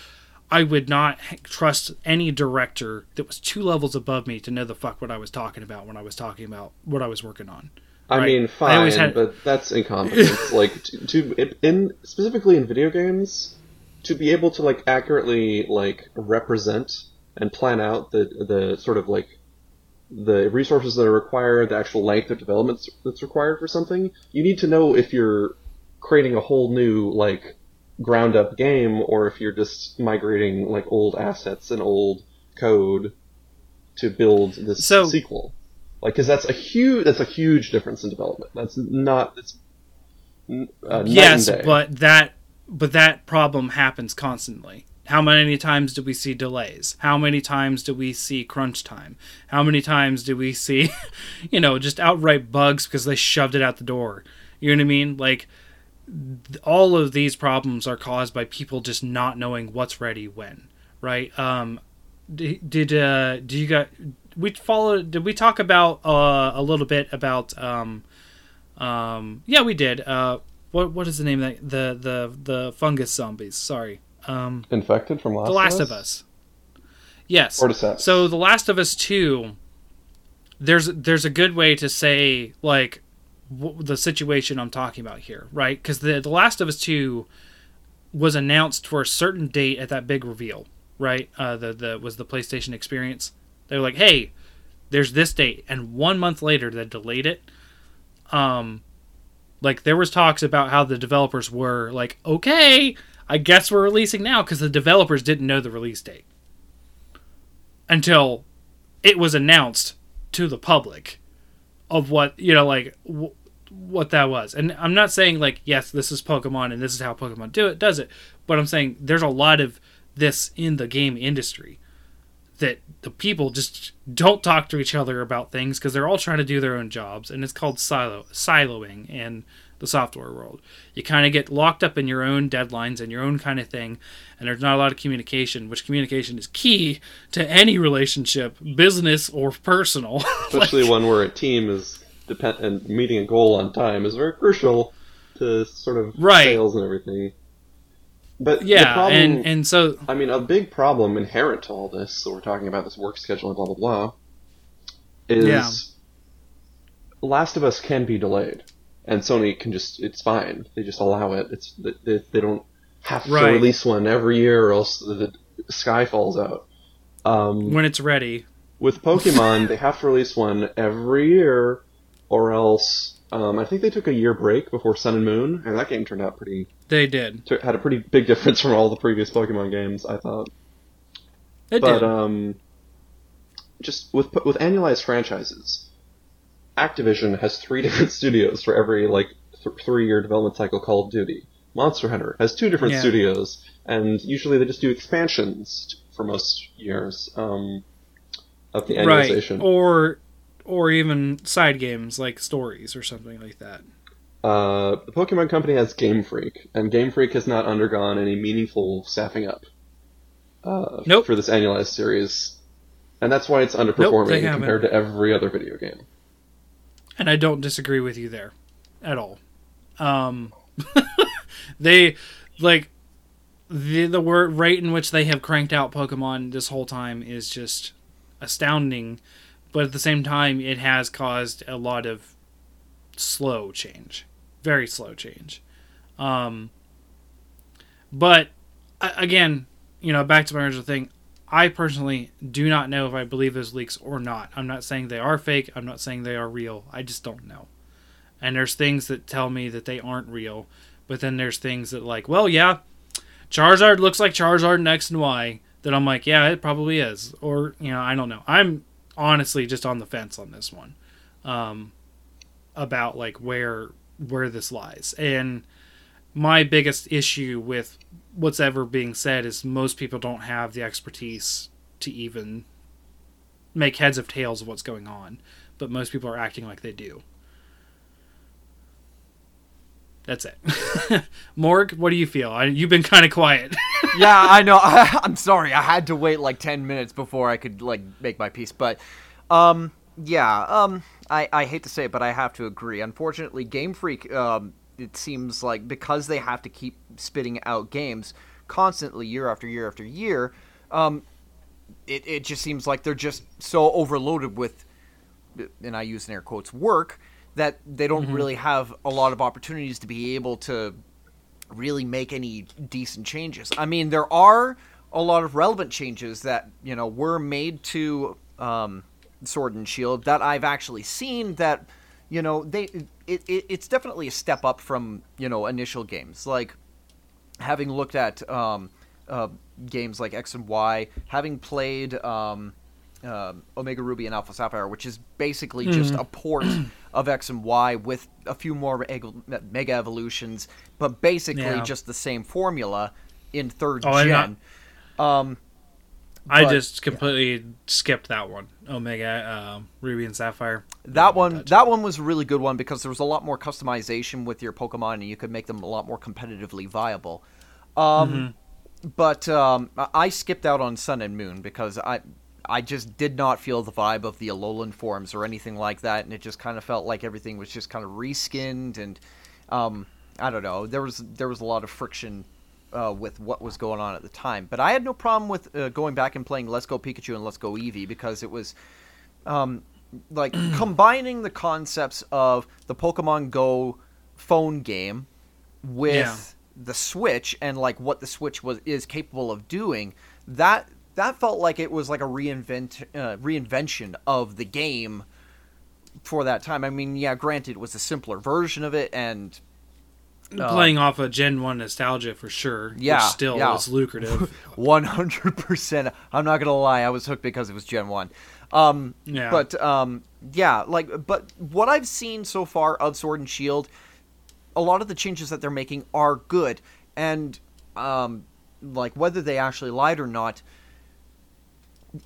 I would not trust any director that was two levels above me to know the fuck what I was talking about when I was talking about what I was working on. I Right. mean, fine, always had- but that's incompetence. like to, to in specifically in video games, to be able to like accurately like represent and plan out the the sort of like the resources that are required, the actual length of development that's required for something, you need to know if you're creating a whole new like ground up game or if you're just migrating like old assets and old code to build this So- sequel. Like, because that's a huge that's a huge difference in development. That's not it's uh, yes, but that but that problem happens constantly. How many times do we see delays? How many times do we see crunch time? How many times do we see, you know, just outright bugs because they shoved it out the door? You know what I mean? Like all of these problems are caused by people just not knowing what's ready when, right? Um, d- did uh, do you got we follow? Did we talk about uh, a little bit about um, um, yeah, we did. Uh, what what is the name of that? The the the fungus zombies. Sorry. Um, Infected from Last the Last of of Us. Yes. Cordyceps. So The Last of Us Two. There's there's a good way to say like w- the situation I'm talking about here, right? Because the The Last of Us Two was announced for a certain date at that big reveal, right? Uh, the the was the PlayStation Experience. They were like, hey, there's this date, and one month later they delayed it. Um, like there was talks about how the developers were like, okay, I guess we're releasing now because the developers didn't know the release date until it was announced to the public of what you know, like what that was. And I'm not saying like, yes, this is Pokemon and this is how Pokemon do it, does it? But I'm saying there's a lot of this in the game industry that the people just don't talk to each other about things because they're all trying to do their own jobs, and it's called silo siloing in the software world. You kind of get locked up in your own deadlines and your own kind of thing, and there's not a lot of communication, which communication is key to any relationship, business or personal. especially Like- one where a team is depend and meeting a goal on time is very crucial to sort of Right. sales and everything. But the yeah, problem, and and so I mean, a big problem inherent to all this, so we're talking about this work schedule and blah blah blah, is Yeah. Last of Us can be delayed, and Sony can just it's fine. They just allow it. It's they, they don't have to release one every year, or else the, the sky falls out. Um, when it's ready, with Pokemon, they have to release one every year, or else. Um, I think they took a year break before Sun and Moon, and that game turned out pretty. they did. t- Had a pretty big difference from all the previous Pokemon games, I thought. It but did. um, just with with annualized franchises, Activision has three different studios for every like th- three year development cycle. Call of Duty, Monster Hunter has two different Yeah. studios, and usually they just do expansions for most years um, of the annualization. right, or or even side games like stories or something like that. Uh, the Pokemon Company has Game Freak, and Game Freak has not undergone any meaningful staffing up uh, Nope. for this annualized series, and that's why it's underperforming haven't. compared to every other video game. and I don't disagree with you there at all. Um, they like the the word rate in which they have cranked out Pokemon this whole time is just astounding, but at the same time, it has caused a lot of slow change, very slow change. Um, but again, you know, back to my original thing. I personally do not know if I believe those leaks or not. I'm not saying they are fake. I'm not saying they are real. I just don't know. And there's things that tell me that they aren't real, but then there's things that like, well, yeah, Charizard looks like Charizard in X and Y. That I'm like, yeah, it probably is, or you know, I don't know. I'm honestly just on the fence on this one, um, about like where where this lies. And my biggest issue with what's ever being said is most people don't have the expertise to even make heads of tails of what's going on, but most people are acting like they do. That's it. Morg, what do you feel? I, you've been kind of quiet. yeah, I know. I, I'm sorry. I had to wait like 10 minutes before I could like make my piece, but um yeah, um I I hate to say it, but I have to agree. Unfortunately, Game Freak um it seems like because they have to keep spitting out games constantly year after year after year, um it it just seems like they're just so overloaded with and I use in air quotes work that they don't really have a lot of opportunities to be able to really make any decent changes. I mean, there are a lot of relevant changes that you know were made to um, Sword and Shield that I've actually seen. That you know they it, it it's definitely a step up from you know initial games. Like having looked at um, uh, games like X and Y, having played. Um, um, Omega Ruby and Alpha Sapphire, which is basically just a port of X and Y with a few more mega, evolutions, but basically Yeah. just the same formula in third Oh, gen. um, I But- just completely skipped that one. Omega, um, Ruby and Sapphire. that one, that one was a really good one because there was a lot more customization with your Pokemon, and you could make them a lot more competitively viable. Um, But um, I- I skipped out on Sun and Moon because I I just did not feel the vibe of the Alolan forms or anything like that, and it just kind of felt like everything was just kind of reskinned and um, I don't know. There was there was a lot of friction uh, with what was going on at the time, but I had no problem with uh, going back and playing Let's Go Pikachu and Let's Go Eevee because it was um, like combining the concepts of the Pokemon Go phone game with Yeah. the Switch and like what the Switch was is capable of doing. That that felt like it was like a reinvent uh, reinvention of the game for that time. I mean, yeah, granted, it was a simpler version of it, and uh, Playing off of Gen 1 nostalgia for sure. Yeah, Which still yeah. is lucrative. one hundred percent. I'm not gonna lie, I was hooked because it was Gen One. Um, Yeah. But um, yeah, like, but what I've seen so far of Sword and Shield, a lot of the changes that they're making are good, and um, like whether they actually lied or not,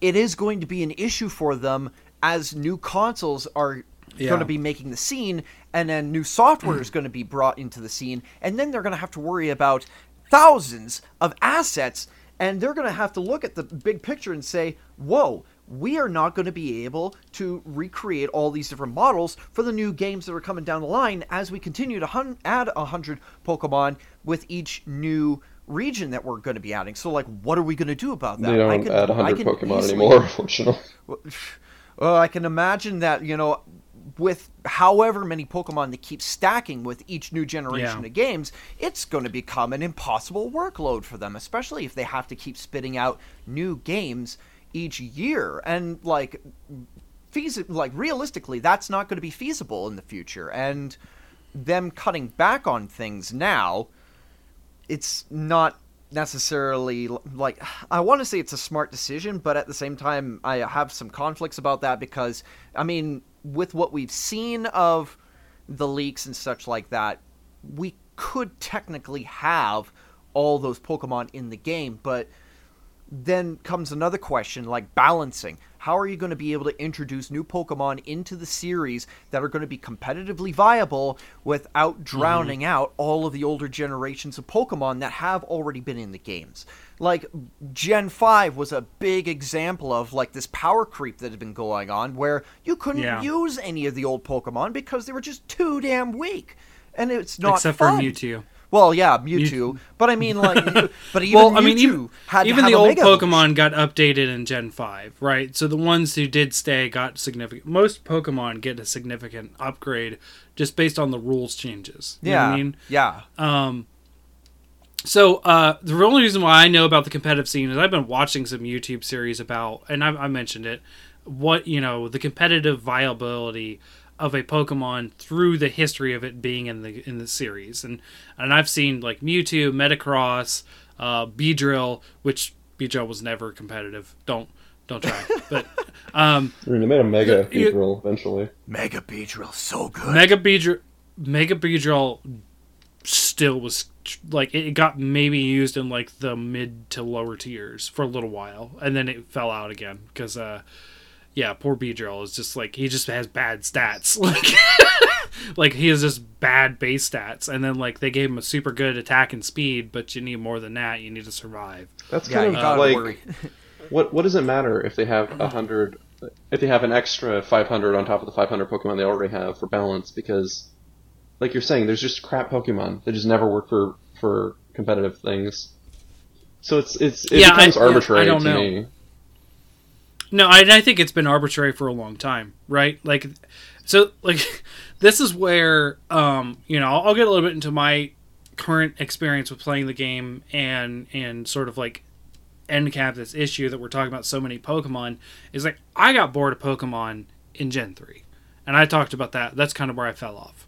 it is going to be an issue for them as new consoles are Yeah. going to be making the scene, and then new software is mm. going to be brought into the scene, and then they're going to have to worry about thousands of assets, and they're going to have to look at the big picture and say, "Whoa." We are not going to be able to recreate all these different models for the new games that are coming down the line as we continue to hun- add a hundred Pokemon with each new region that we're going to be adding. So, like, what are we going to do about that? They I don't I can- add I 100 can Pokemon easily- anymore, unfortunately. well, I can imagine that, you know, with however many Pokemon that keep stacking with each new generation Yeah. of games, it's going to become an impossible workload for them, especially if they have to keep spitting out new games each year. And, like, feasi- like realistically, that's not going to be feasible in the future. And them cutting back on things now, it's not necessarily like I want to say it's a smart decision, but at the same time I have some conflicts about that because I mean, with what we've seen of the leaks and such like that, we could technically have all those Pokemon in the game, but then comes another question like balancing. How are you going to be able to introduce new Pokemon into the series that are going to be competitively viable without mm-hmm. drowning out all of the older generations of Pokemon that have already been in the games? Like Gen 5 was a big example of like this power creep that had been going on where you couldn't Yeah. use any of the old Pokemon because they were just too damn weak. And it's not Except fun. for Mewtwo. Well, yeah, Mewtwo, but I mean, like, but even well, Mewtwo I mean, even, had even the old. Pokemon got updated in Gen 5, right? So the ones who did stay got significant. Most Pokemon get a significant upgrade just based on the rules changes. You Yeah, I mean? yeah, Um, so uh, the only reason why I know about the competitive scene is I've been watching some YouTube series about, and I, I mentioned it, what you know the competitive viability of a Pokemon through the history of it being in the in the series, and and I've seen like Mewtwo, Metagross, uh, Beedrill, which Beedrill was never competitive. Don't don't try, but um, I mean, they made a mega You- Beedrill eventually. Mega Beedrill, so good. Mega Beedrill, Mega Beedrill still was like it got maybe used in like the mid to lower tiers for a little while, and then it fell out again because uh, yeah, poor Beedrill is just like he just has bad stats, like like he has just bad base stats, and then like they gave him a super good attack and speed, but you need more than that. You need to survive. That's kind you of gotta like what what does it matter if they have a hundred if they have an extra 500 on top of the 500 Pokemon they already have for balance because like you're saying there's just crap Pokemon that just never work for for competitive things. So it's it's it Yeah, I- becomes yeah, arbitrary I don't to know. me. No, I, I think it's been arbitrary for a long time, right? Like, so like this is where um, you know I'll, I'll get a little bit into my current experience with playing the game and and sort of like end cap this issue that we're talking about so many Pokemon is like I got bored of Pokemon in Gen three, and I talked about that. That's kind of where I fell off.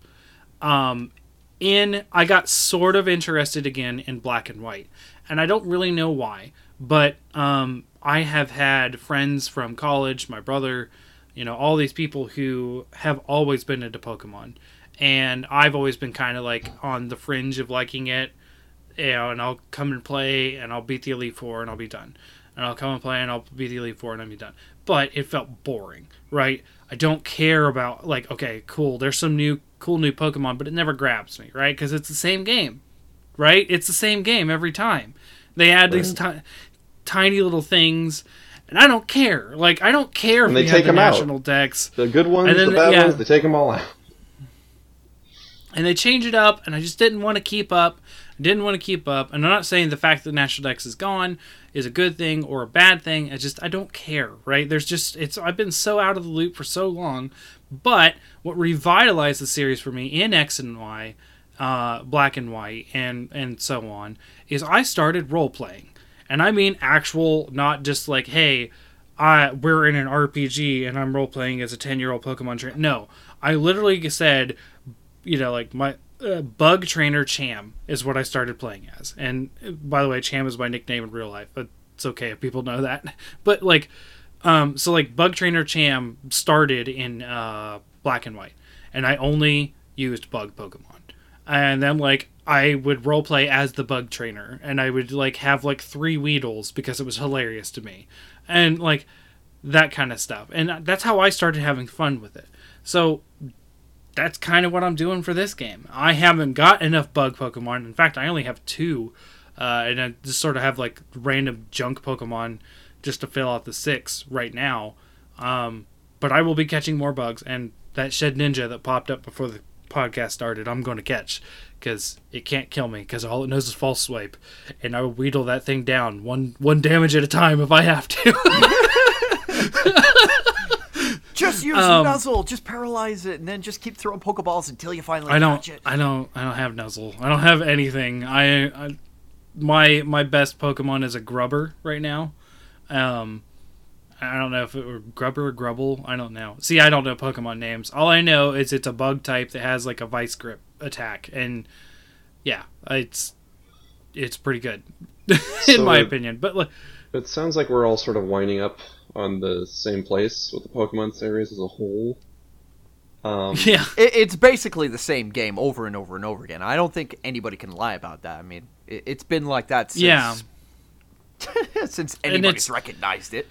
Um, in I got sort of interested again in Black and White, and I don't really know why, but um, I have had friends from college, my brother, you know, all these people who have always been into Pokemon, and I've always been kind of like on the fringe of liking it, you know, and I'll come and play, and I'll beat the Elite Four, and I'll be done, and I'll come and play, and I'll beat the Elite Four, and I'll be done. But it felt boring, right? I don't care about like, okay, cool, there's some new cool new Pokemon, but it never grabs me, right? Because it's the same game, right? It's the same game every time. They add these ti- tiny little things, and I don't care. Like I don't care if And we they take the 'em out. national dex The good ones, And then, the bad yeah. ones, they take them all out. and they change it up, and I just didn't want to keep up. I didn't want to keep up, and I'm not saying the fact that National dex is gone is a good thing or a bad thing. I just I don't care, right? There's just it's I've been so out of the loop for so long, but what revitalized the series for me in X and Y, uh, Black and White, and and so on is I started role playing, and I mean actual, not just like hey. I, we're in an RPG and I'm role playing as a 10 year old Pokemon trainer. No, I literally said, you know, like my uh, bug trainer Cham is what I started playing as. And uh, by the way, Cham is my nickname in real life, but it's okay if people know that. But like, um, so like bug trainer Cham started in uh, black and white, and I only used bug Pokemon. And then like I would roleplay as the bug trainer, and I would like have like three Weedles because it was hilarious to me, and like that kind of stuff. And that's how I started having fun with it. So that's kind of what I'm doing for this game. I haven't got enough bug Pokemon. In fact, I only have two, uh, and I just sort of have like random junk Pokemon just to fill out the six right now. Um, but I will be catching more bugs, and that Shedinja that popped up before the podcast started, I'm going to catch because it can't kill me because all it knows is false swipe, and I will wheedle that thing down one one damage at a time if I have to. Just use Um, Nuzzle, just paralyze it, and then just keep throwing Pokeballs until you finally I don't. catch it. I don't. I don't have Nuzzle. I don't have anything. I, I my my best Pokemon is a Grubber right now. Um, I don't know if it were Grubber or Grubble. I don't know. See, I don't know Pokemon names. All I know is it's a bug type that has like a Vice Grip attack, and yeah, it's it's pretty good in So my it- opinion. But like, It sounds like we're all sort of winding up on the same place with the Pokemon series as a whole. Um, yeah, It, it's basically the same game over and over and over again. I don't think anybody can lie about that. I mean, it, it's been like that since Yeah. Since anybody's recognized it.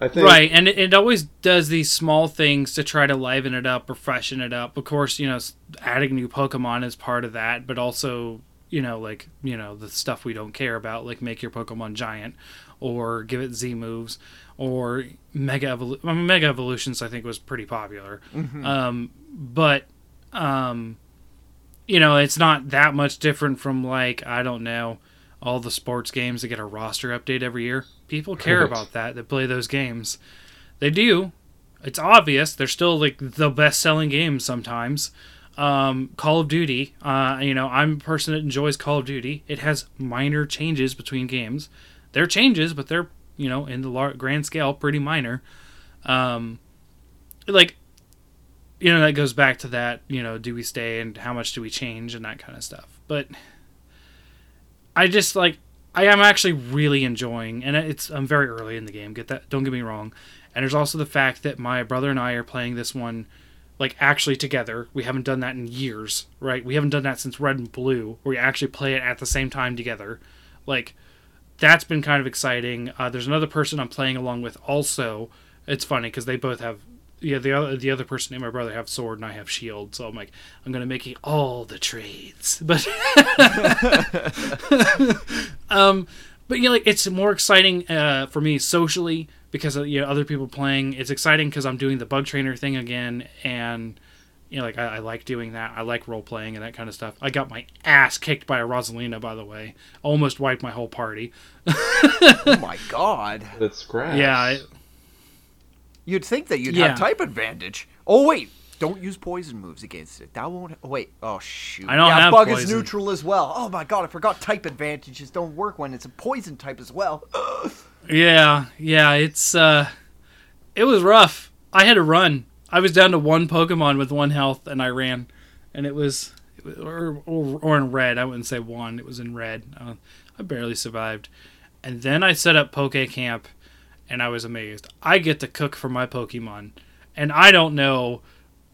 I think right and it, it always does these small things to try to liven it up or freshen it up. Of course you know adding new pokemon is part of that but also you know like you know the stuff we don't care about like make your pokemon giant or give it z moves or mega evolu- I mean, mega evolutions i think was pretty popular. Um, but um, you know it's not that much different from like i don't know all the sports games that get a roster update every year. People care about that that play those games. They do. It's obvious. They're still like the best selling games sometimes. Um, Call of Duty, uh, you know, I'm a person that enjoys Call of Duty. It has minor changes between games. They're changes, but they're, you know, in the lar- grand scale, pretty minor. Um, like, you know, that goes back to that, you know, do we stay and how much do we change and that kind of stuff. But I just like I am actually really enjoying, and it's I'm very early in the game. Get that? Don't get me wrong. And there's also the fact that my brother and I are playing this one, like actually together. We haven't done that in years, right? We haven't done that since Red and Blue, where we actually play it at the same time together. Like that's been kind of exciting. Uh, there's another person I'm playing along with also. It's funny because they both have yeah the other the other person and my brother have sword and I have shield. So I'm like I'm gonna make all the trades, but um, but you know, like it's more exciting uh, for me socially because of, you know other people playing. It's exciting because I'm doing the bug trainer thing again, and you know, like I, I like doing that. I like role playing and that kind of stuff. I got my ass kicked by a Rosalina, by the way. Almost wiped my whole party. Oh my god. that's grass. Yeah, I, You'd think that you'd Yeah. have type advantage. Oh wait, don't use poison moves against it. That won't. Oh, wait. Oh shoot. I don't yeah, have bug is neutral as well. Oh my god, I forgot type advantages don't work when it's a poison type as well. yeah, yeah. It's uh, it was rough. I had to run. I was down to one Pokemon with one health, and I ran, and it was, it was or, or or in red. I wouldn't say one. It was in red. Uh, I barely survived, and then I set up Poke Camp, and I was amazed. I get to cook for my Pokemon, and I don't know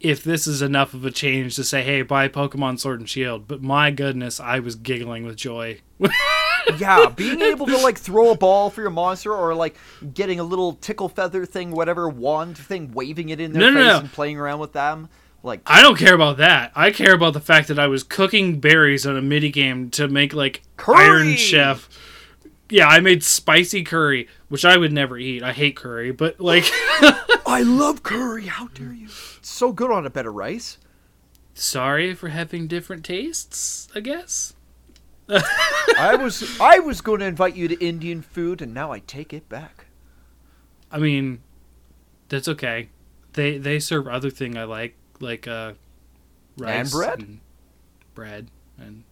if this is enough of a change to say, hey, buy Pokemon Sword and Shield. But my goodness, I was giggling with joy. yeah, being able to like throw a ball for your monster or like getting a little tickle feather thing, whatever wand thing, waving it in their No, no, face no. and playing around with them. Like I don't care about that. I care about the fact that I was cooking berries on a mini game to make like Curry! Iron Chef. Yeah, I made spicy curry, which I would never eat. I hate curry, but like I love curry. How dare you? It's so good on a bed of rice. sorry for having different tastes, I guess. I was I was going to invite you to Indian food, and now I take it back. I mean, that's okay. They they serve other thing I like, like uh rice bread? bread and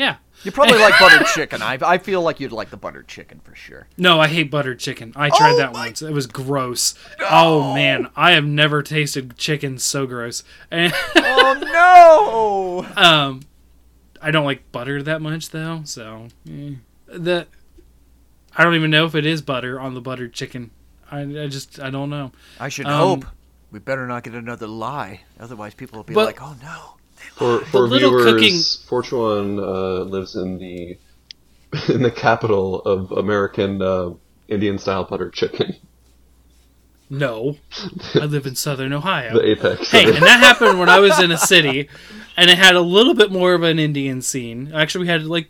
yeah. You probably like buttered chicken. I I feel like you'd like the buttered chicken for sure. No, I hate buttered chicken. I tried Oh that my- once. It was gross. Oh man, I have never tasted chicken so gross. Oh no! um, I don't like butter that much though. So eh. the I don't even know if it is butter on the buttered chicken. I, I just I don't know. I should Um, hope. We better not get another lie, otherwise people will be But- like, "Oh no." For for little viewers, cooking- Fortuan uh, lives in the in the capital of American uh, Indian style buttered chicken, No, I live in Southern Ohio. the apex. Hey, and that happened when I was in a city, and it had a little bit more of an Indian scene. Actually, we had like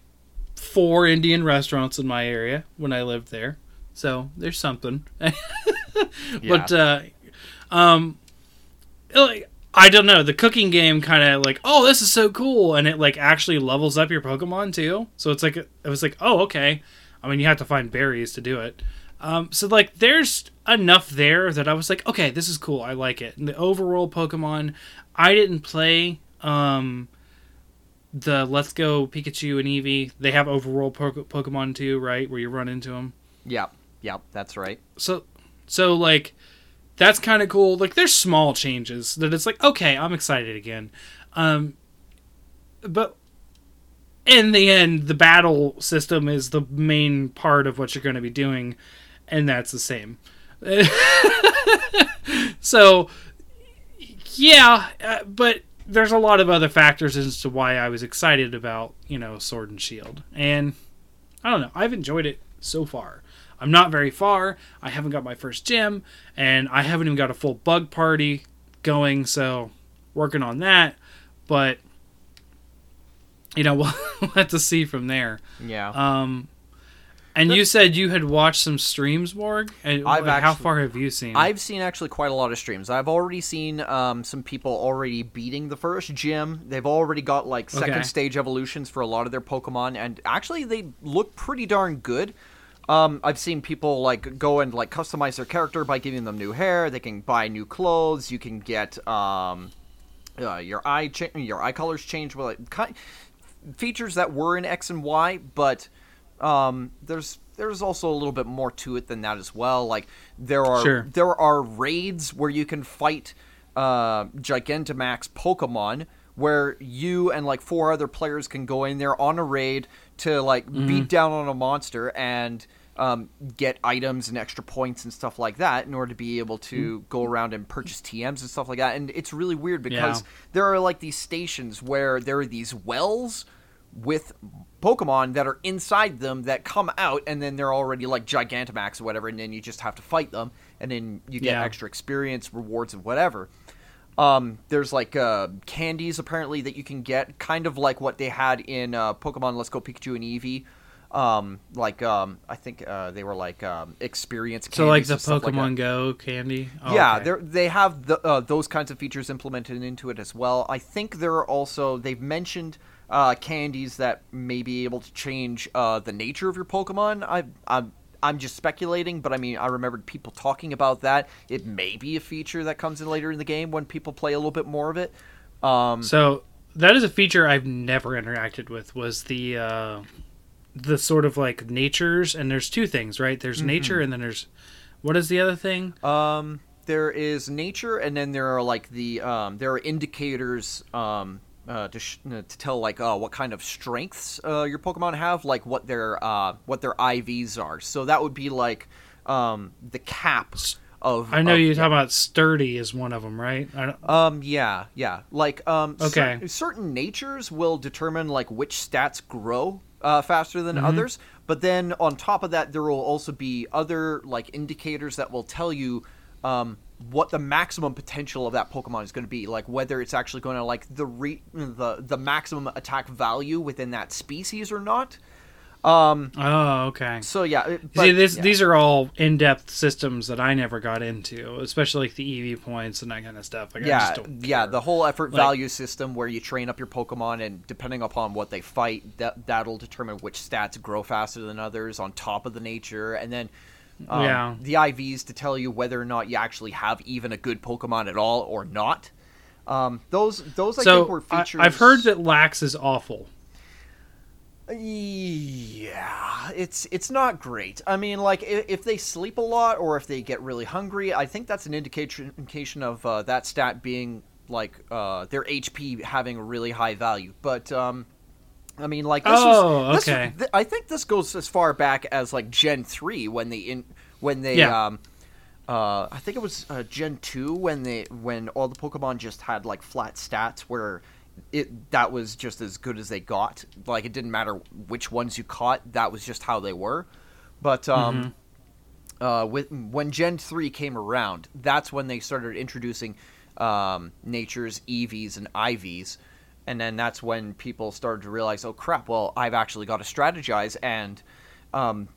four Indian restaurants in my area when I lived there, so there's something. But uh, um, like I don't know, the cooking game kind of like, oh, this is so cool, and it like actually levels up your Pokemon too. So it's like it was like, oh, okay. I mean, you have to find berries to do it. Um, so like, there's enough there that I was like, okay, this is cool. I like it. And the overall Pokemon, I didn't play um, the Let's Go Pikachu and Eevee. They have overworld po- Pokemon too, right? Where you run into them. Yep, yep, that's right. So, so like, that's kind of cool. Like, there's small changes that it's like, okay, I'm excited again. Um, but in the end, the battle system is the main part of what you're going to be doing, and that's the same. so, yeah, uh, but there's a lot of other factors as to why I was excited about, you know, Sword and Shield. And I don't know. I've enjoyed it so far. I'm not very far. I haven't got my first gym, and I haven't even got a full bug party going. So working on that, but you know we'll, have to see from there. Yeah. Um, and you said you had watched some streams, Morg. And I've how actually- far have you seen? I've seen actually quite a lot of streams. I've already seen um, some people already beating the first gym. They've already got like second Okay. stage evolutions for a lot of their Pokemon, and actually they look pretty darn good. Um, I've seen people like go and like customize their character by giving them new hair. They can buy new clothes. You can get um, uh, your eye cha- your eye colors change. Well, like, ki- features that were in X and Y, but um, there's there's also a little bit more to it than that as well. Like there are Sure. there are raids where you can fight uh, Gigantamax Pokemon, where you and like four other players can go in there on a raid to like beat down on a monster and um, get items and extra points and stuff like that in order to be able to go around and purchase TMs and stuff like that. And it's really weird because Yeah. there are like these stations where there are these wells with Pokemon that are inside them that come out, and then they're already like Gigantamax or whatever, and then you just have to fight them, and then you get Yeah. extra experience, rewards, and whatever. Um, there's like uh, candies apparently that you can get, kind of like what they had in uh, Pokemon Let's Go Pikachu and Eevee. Um, like um, I think uh, they were like um, experience. so like the stuff like. Pokemon Go candy. Oh, yeah, okay. they're, they have the, uh, those kinds of features implemented into it as well. I think there are also they've mentioned uh, candies that may be able to change uh, the nature of your Pokemon. I, I'm I'm just speculating, but I mean I remembered people talking about that. It may be a feature that comes in later in the game when people play a little bit more of it. Um, So that is a feature I've never interacted with. Was the uh, the sort of like natures, and there's two things, right? There's nature, and then there's what is the other thing? Um, there is nature, and then there are like the um, there are indicators um, uh, to sh- uh, to tell like uh, what kind of strengths uh, your Pokemon have, like what their uh, what their IVs are. So that would be like um, the cap of. I know of- you talk about sturdy is one of them, right? I don't, Um, yeah, yeah. Like, um, cer- Okay. certain natures will determine like which stats grow uh, faster than Mm-hmm. others. But then on top of that, there will also be other like indicators that will tell you um, what the maximum potential of that Pokemon is going to be. Like whether it's actually going to like the re- the the maximum attack value within that species or not. Um, oh, okay. so yeah. it- See, this, yeah. these are all in-depth systems that I never got into, especially like the EV points and that kind of stuff. Like, I yeah, yeah, the whole effort Like- value system where you train up your Pokemon and depending upon what they fight, that that'll determine which stats grow faster than others on top of the nature, and then um, Yeah. the IVs to tell you whether or not you actually have even a good Pokemon at all or not. Um, those those I so think were I, features. I've heard that Lax is awful. Yeah, it's it's not great. I mean, like if, if they sleep a lot or if they get really hungry, I think that's an indication indication of uh, that stat being like uh, their HP having a really high value. But um, I mean, like this Oh, was, this, okay. th- I think this goes as far back as like Gen three when they in when they Yeah. um. Uh, I think it was uh, Gen two when they when all the Pokemon just had like flat stats where it that was just as good as they got. Like it didn't matter which ones you caught; that was just how they were. But um, uh, with when Gen three came around, that's when they started introducing um, Nature's EVs and IVs, and then that's when people started to realize, oh crap! Well, I've actually got to strategize and um,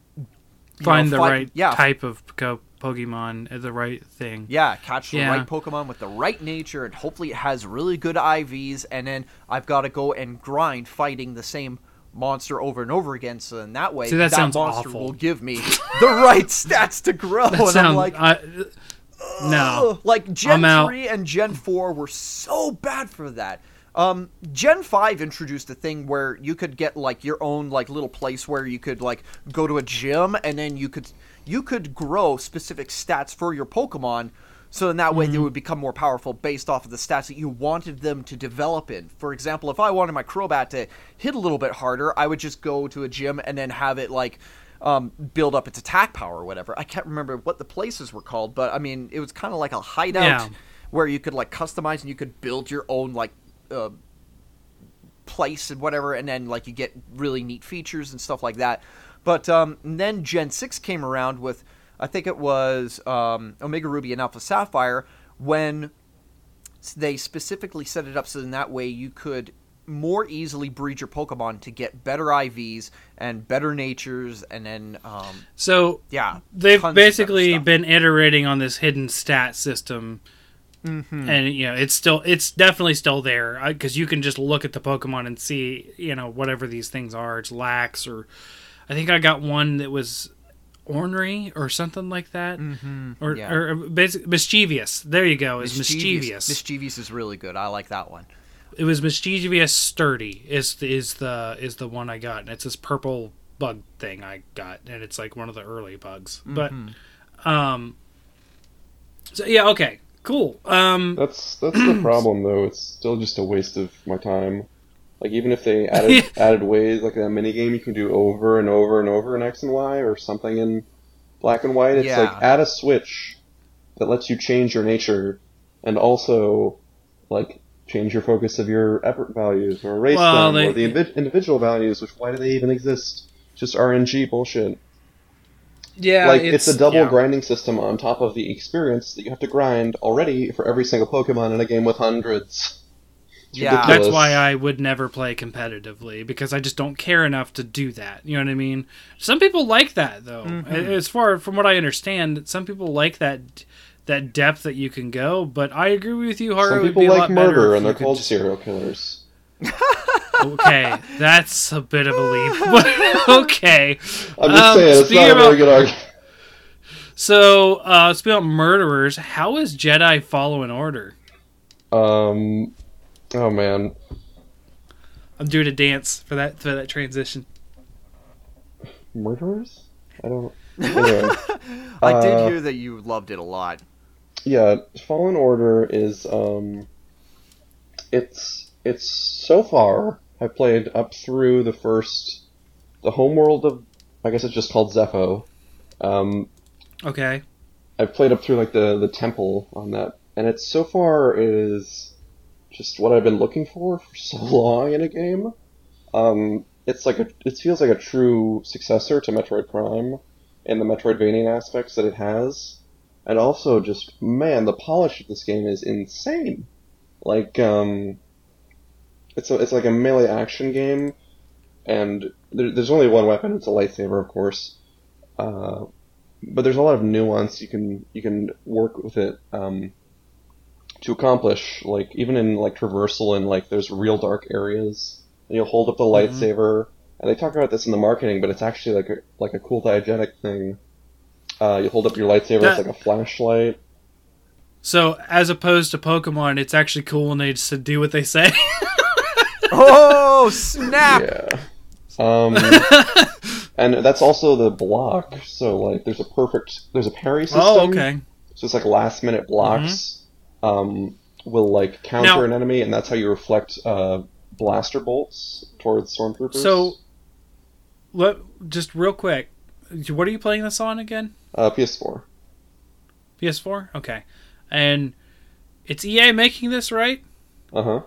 Find know, the fi- right yeah, type of Pokemon, uh, the right thing. yeah, catch the Yeah. right Pokemon with the right nature, and hopefully it has really good IVs. And then I've got to go and grind fighting the same monster over and over again. So in that way, See, that sounds monster awful. will give me the right stats to grow. That and I'm sounds like, I, no. Like Gen three and Gen four were so bad for that. Um, Gen five introduced a thing where you could get like your own like little place where you could like go to a gym and then you could you could grow specific stats for your Pokemon. So in that way, they would become more powerful based off of the stats that you wanted them to develop in. For example, if I wanted my Crobat to hit a little bit harder, I would just go to a gym and then have it like um, build up its attack power or whatever. I can't remember what the places were called, but I mean, it was kind of like a hideout Yeah. where you could like customize and you could build your own like uh, place and whatever, and then like you get really neat features and stuff like that. But um, then Gen 6 came around with, I think it was um, Omega Ruby and Alpha Sapphire, when they specifically set it up so in that way you could more easily breed your Pokemon to get better IVs and better natures, and then um, So yeah, they've tons of better basically been iterating on this hidden stat system Mm-hmm. and you know it's still it's definitely still there. Because you can just look at the pokemon and see you know whatever these things are. It's lax or i think i got one that was ornery or something like that. Mhm, or, yeah. or mischievous. There you go. Is mischievous, Mischievous. is really good. I like that one. it was mischievous sturdy is is the is the one i got. And it's this purple bug thing i got. And it's like one of the early bugs. But um so yeah okay cool um That's that's the problem though. It's still just a waste of my time. Like even if they added added ways like that mini game you can do over and over and over in X and Y or something in black and white, it's Yeah. like add a switch that lets you change your nature and also like change your focus of your effort values or erase Well, them they- or the invi- individual values, which why do they even exist? Just RNG bullshit. Yeah like it's, a double yeah. grinding system on top of the experience that you have to grind already for every single Pokemon in a game with hundreds. It's Yeah. ridiculous. That's why I would never play competitively because I just don't care enough to do that. You know what I mean? Some people like that though. Mm-hmm. As far from what I understand, some people like that that depth that you can go. But I agree with you, Haru. Some it would people be a like lot better murder and they're called just- serial killers. Okay, that's a bit of a leap. Okay. I'm just Um, saying, it's speaking not a about- very good argument. So, uh, speaking of murderers, how is Jedi Fallen Order? Um, oh man, I'm doing a dance for that for that transition. murderers? I don't. Anyway, I did Uh, hear that you loved it a lot. yeah, Fallen Order is um, it's it's so far I played up through the first, the homeworld of, I guess it's just called Zeffo. Um, Okay. I've played up through like the the temple on that, and it's so far is just what I've been looking for for so long in a game. Um, it's like a it feels like a true successor to Metroid Prime in the Metroidvania aspects that it has, and also just man, the polish of this game is insane. Like um, it's a, it's like a melee action game, and there, there's only one weapon. It's a lightsaber, of course. Uh, but there's a lot of nuance you can you can work with it um, to accomplish. Like even in like traversal and like there's real dark areas, and you'll hold up the Mhm. lightsaber. And they talk about this in the marketing, but it's actually like a like a cool diegetic thing. Uh, you hold up your lightsaber, That- it's like a flashlight. So, as opposed to Pokemon, it's actually cool when they just do what they say. Oh snap! Yeah. Um, and that's also the block. So like, there's a perfect there's a parry system. oh, okay. So it's like last minute blocks um, will like counter Now- an enemy, and that's how you reflect uh, blaster bolts towards stormtroopers. So, let just real quick, what are you playing this on again? uh, PS4. PS4. Okay, and it's EA making this, right? Uh huh.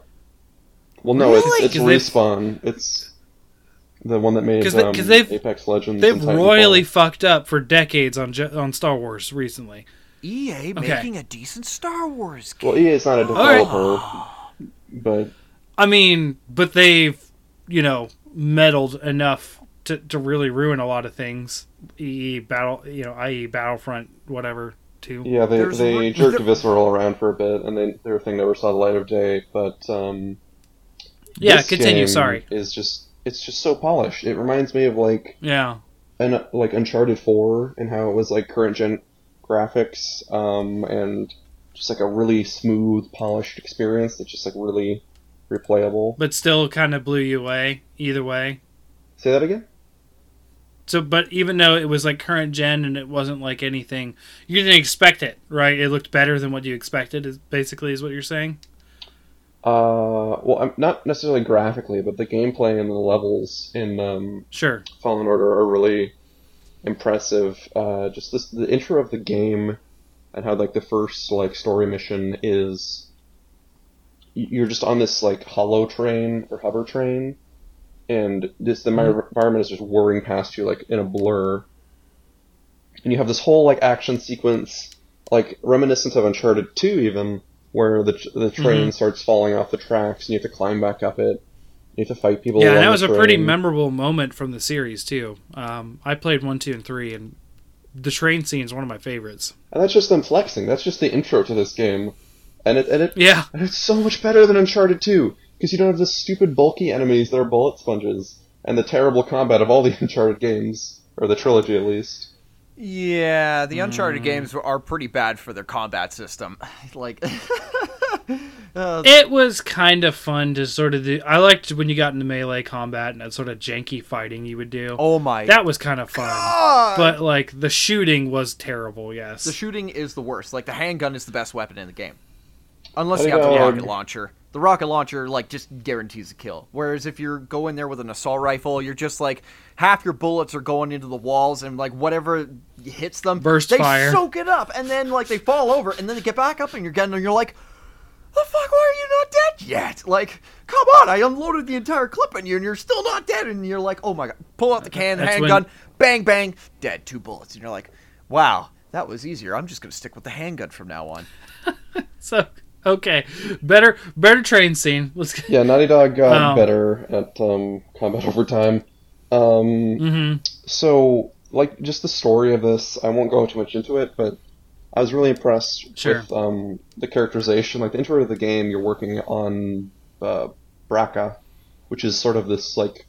Well, no, Really? it's it's 'Cause they've- respawn. It's the one that made 'Cause they- um, 'cause they've- Apex Legends. They've and royally fucked up for decades on on Star Wars recently. EA Okay. making a decent Star Wars game. Well, EA is not a right. developer, but I mean, but they've you know meddled enough to, to really ruin a lot of things. EE battle, you know, i.e. Battlefront, whatever. Too. yeah, they There's they re- jerked there- Visceral around for a bit, and they, their thing never saw the light of day. But um, Yeah, continue, sorry. Is just it's just so polished. It reminds me of like Yeah. an like Uncharted Four and how it was like current gen graphics, um, and just like a really smooth, polished experience that's just like really replayable. but still kind of blew you away either way. Say that again. So, but even though it was like current gen and it wasn't like anything, you didn't expect it, right? It looked better than what you expected. Is basically is what you're saying. Uh, well, not necessarily graphically, but the gameplay and the levels in um, Sure. Fallen Order are really impressive. Uh, just this, the intro of the game and how like the first like story mission is you're just on this like hollow train or hover train and this the environment is just whirring past you like in a blur. And you have this whole like action sequence, like reminiscent of Uncharted 2 even, where the the train starts falling off the tracks and you have to climb back up it. You have to fight people. Yeah, that was a pretty memorable moment from the series too. Um, I played one, two, and three, and the train scene is one of my favorites. And that's just them flexing. That's just the intro to this game, and it and it Yeah, and it's so much better than Uncharted 2 because you don't have the stupid bulky enemies that are bullet sponges and the terrible combat of all the Uncharted games or the trilogy at least. Yeah, the Uncharted Mm. games are pretty bad for their combat system. Like, uh, it was kind of fun to sort of do. I liked when you got into melee combat and that sort of janky fighting you would do. oh my that was kind of fun. god! But like the shooting was terrible. Yes. the shooting is the worst. Like the handgun is the best weapon in the game, unless you have got the rocket launcher. The rocket launcher like just guarantees a kill. Whereas if you're going there with an assault rifle, you're just like half your bullets are going into the walls and like whatever hits them, Burst they fire. soak it up, and then like they fall over, and then they get back up, and you're getting, and you're like. The fuck? Why are you not dead yet? Like, come on! I unloaded the entire clip on you, and you're still not dead. And you're like, oh my god! Pull out the can, That's handgun, when- bang bang, dead. Two bullets, and you're like, wow, that was easier. I'm just gonna stick with the handgun from now on. so okay, better better train scene. Let's. Get, Yeah, Naughty Dog got Oh. better at um, combat over time. Um, hmm so, like, just the story of this, I won't go too much into it, but I was really impressed Sure. with um, the characterization. Like, the intro of the game, you're working on uh, Bracca, which is sort of this, like,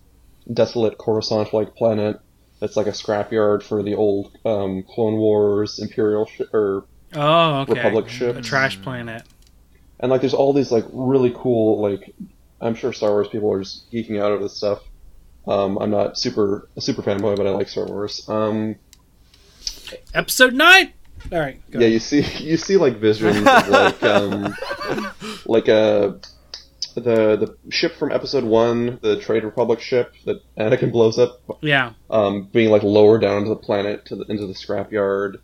desolate Coruscant-like planet that's like a scrapyard for the old um, Clone Wars Imperial sh- or Oh, okay. Republic ship, A trash planet. And like there's all these like really cool like I'm sure Star Wars people are just geeking out over this stuff. Um, I'm not super a super fanboy, but I like Star Wars. Um, Episode nine. All right. Go. yeah, you see you see like visions of like um, like a the the ship from Episode One, the Trade Republic ship that Anakin blows up, Yeah. um, being like lowered down to the planet to the into the scrapyard,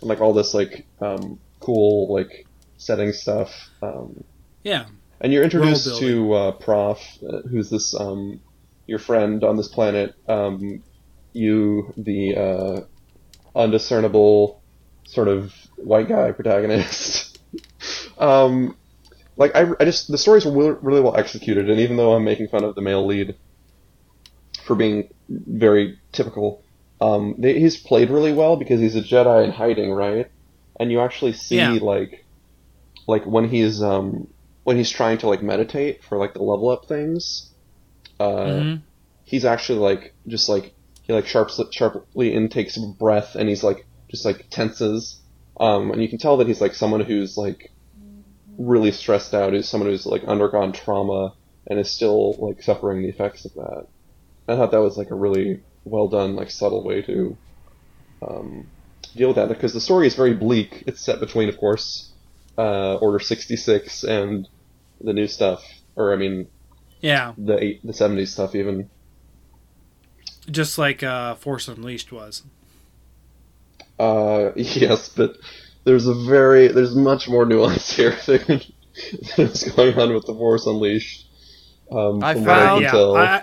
and like all this like um, cool like setting stuff. Um, Yeah. And you're introduced to uh, Prauf, uh, who's this um, your friend on this planet. Um, you, the uh, undiscernible sort of white guy protagonist. um, like I, I just the stories were really, really well executed, and even though I'm making fun of the male lead for being very typical, um, they, he's played really well because he's a Jedi in hiding, right? And you actually see Yeah. like like when he's um when he's trying to like meditate for like the level up things, uh, Mhm. he's actually like just like he like sharply sharply intakes a breath and he's like just like tenses, um, and you can tell that he's like someone who's like really stressed out, is someone who's like undergone trauma and is still like suffering the effects of that. I thought that was like a really well done, like subtle way to um, deal with that because the story is very bleak. It's set between, of course, uh, Order sixty six and the new stuff, or I mean Yeah. the eight, the seventies stuff even. Just like uh, Force Unleashed was. Uh, yes, but there's a very there's much more nuance here than what's going on with the Force Unleashed. Um, I from found- what I can yeah.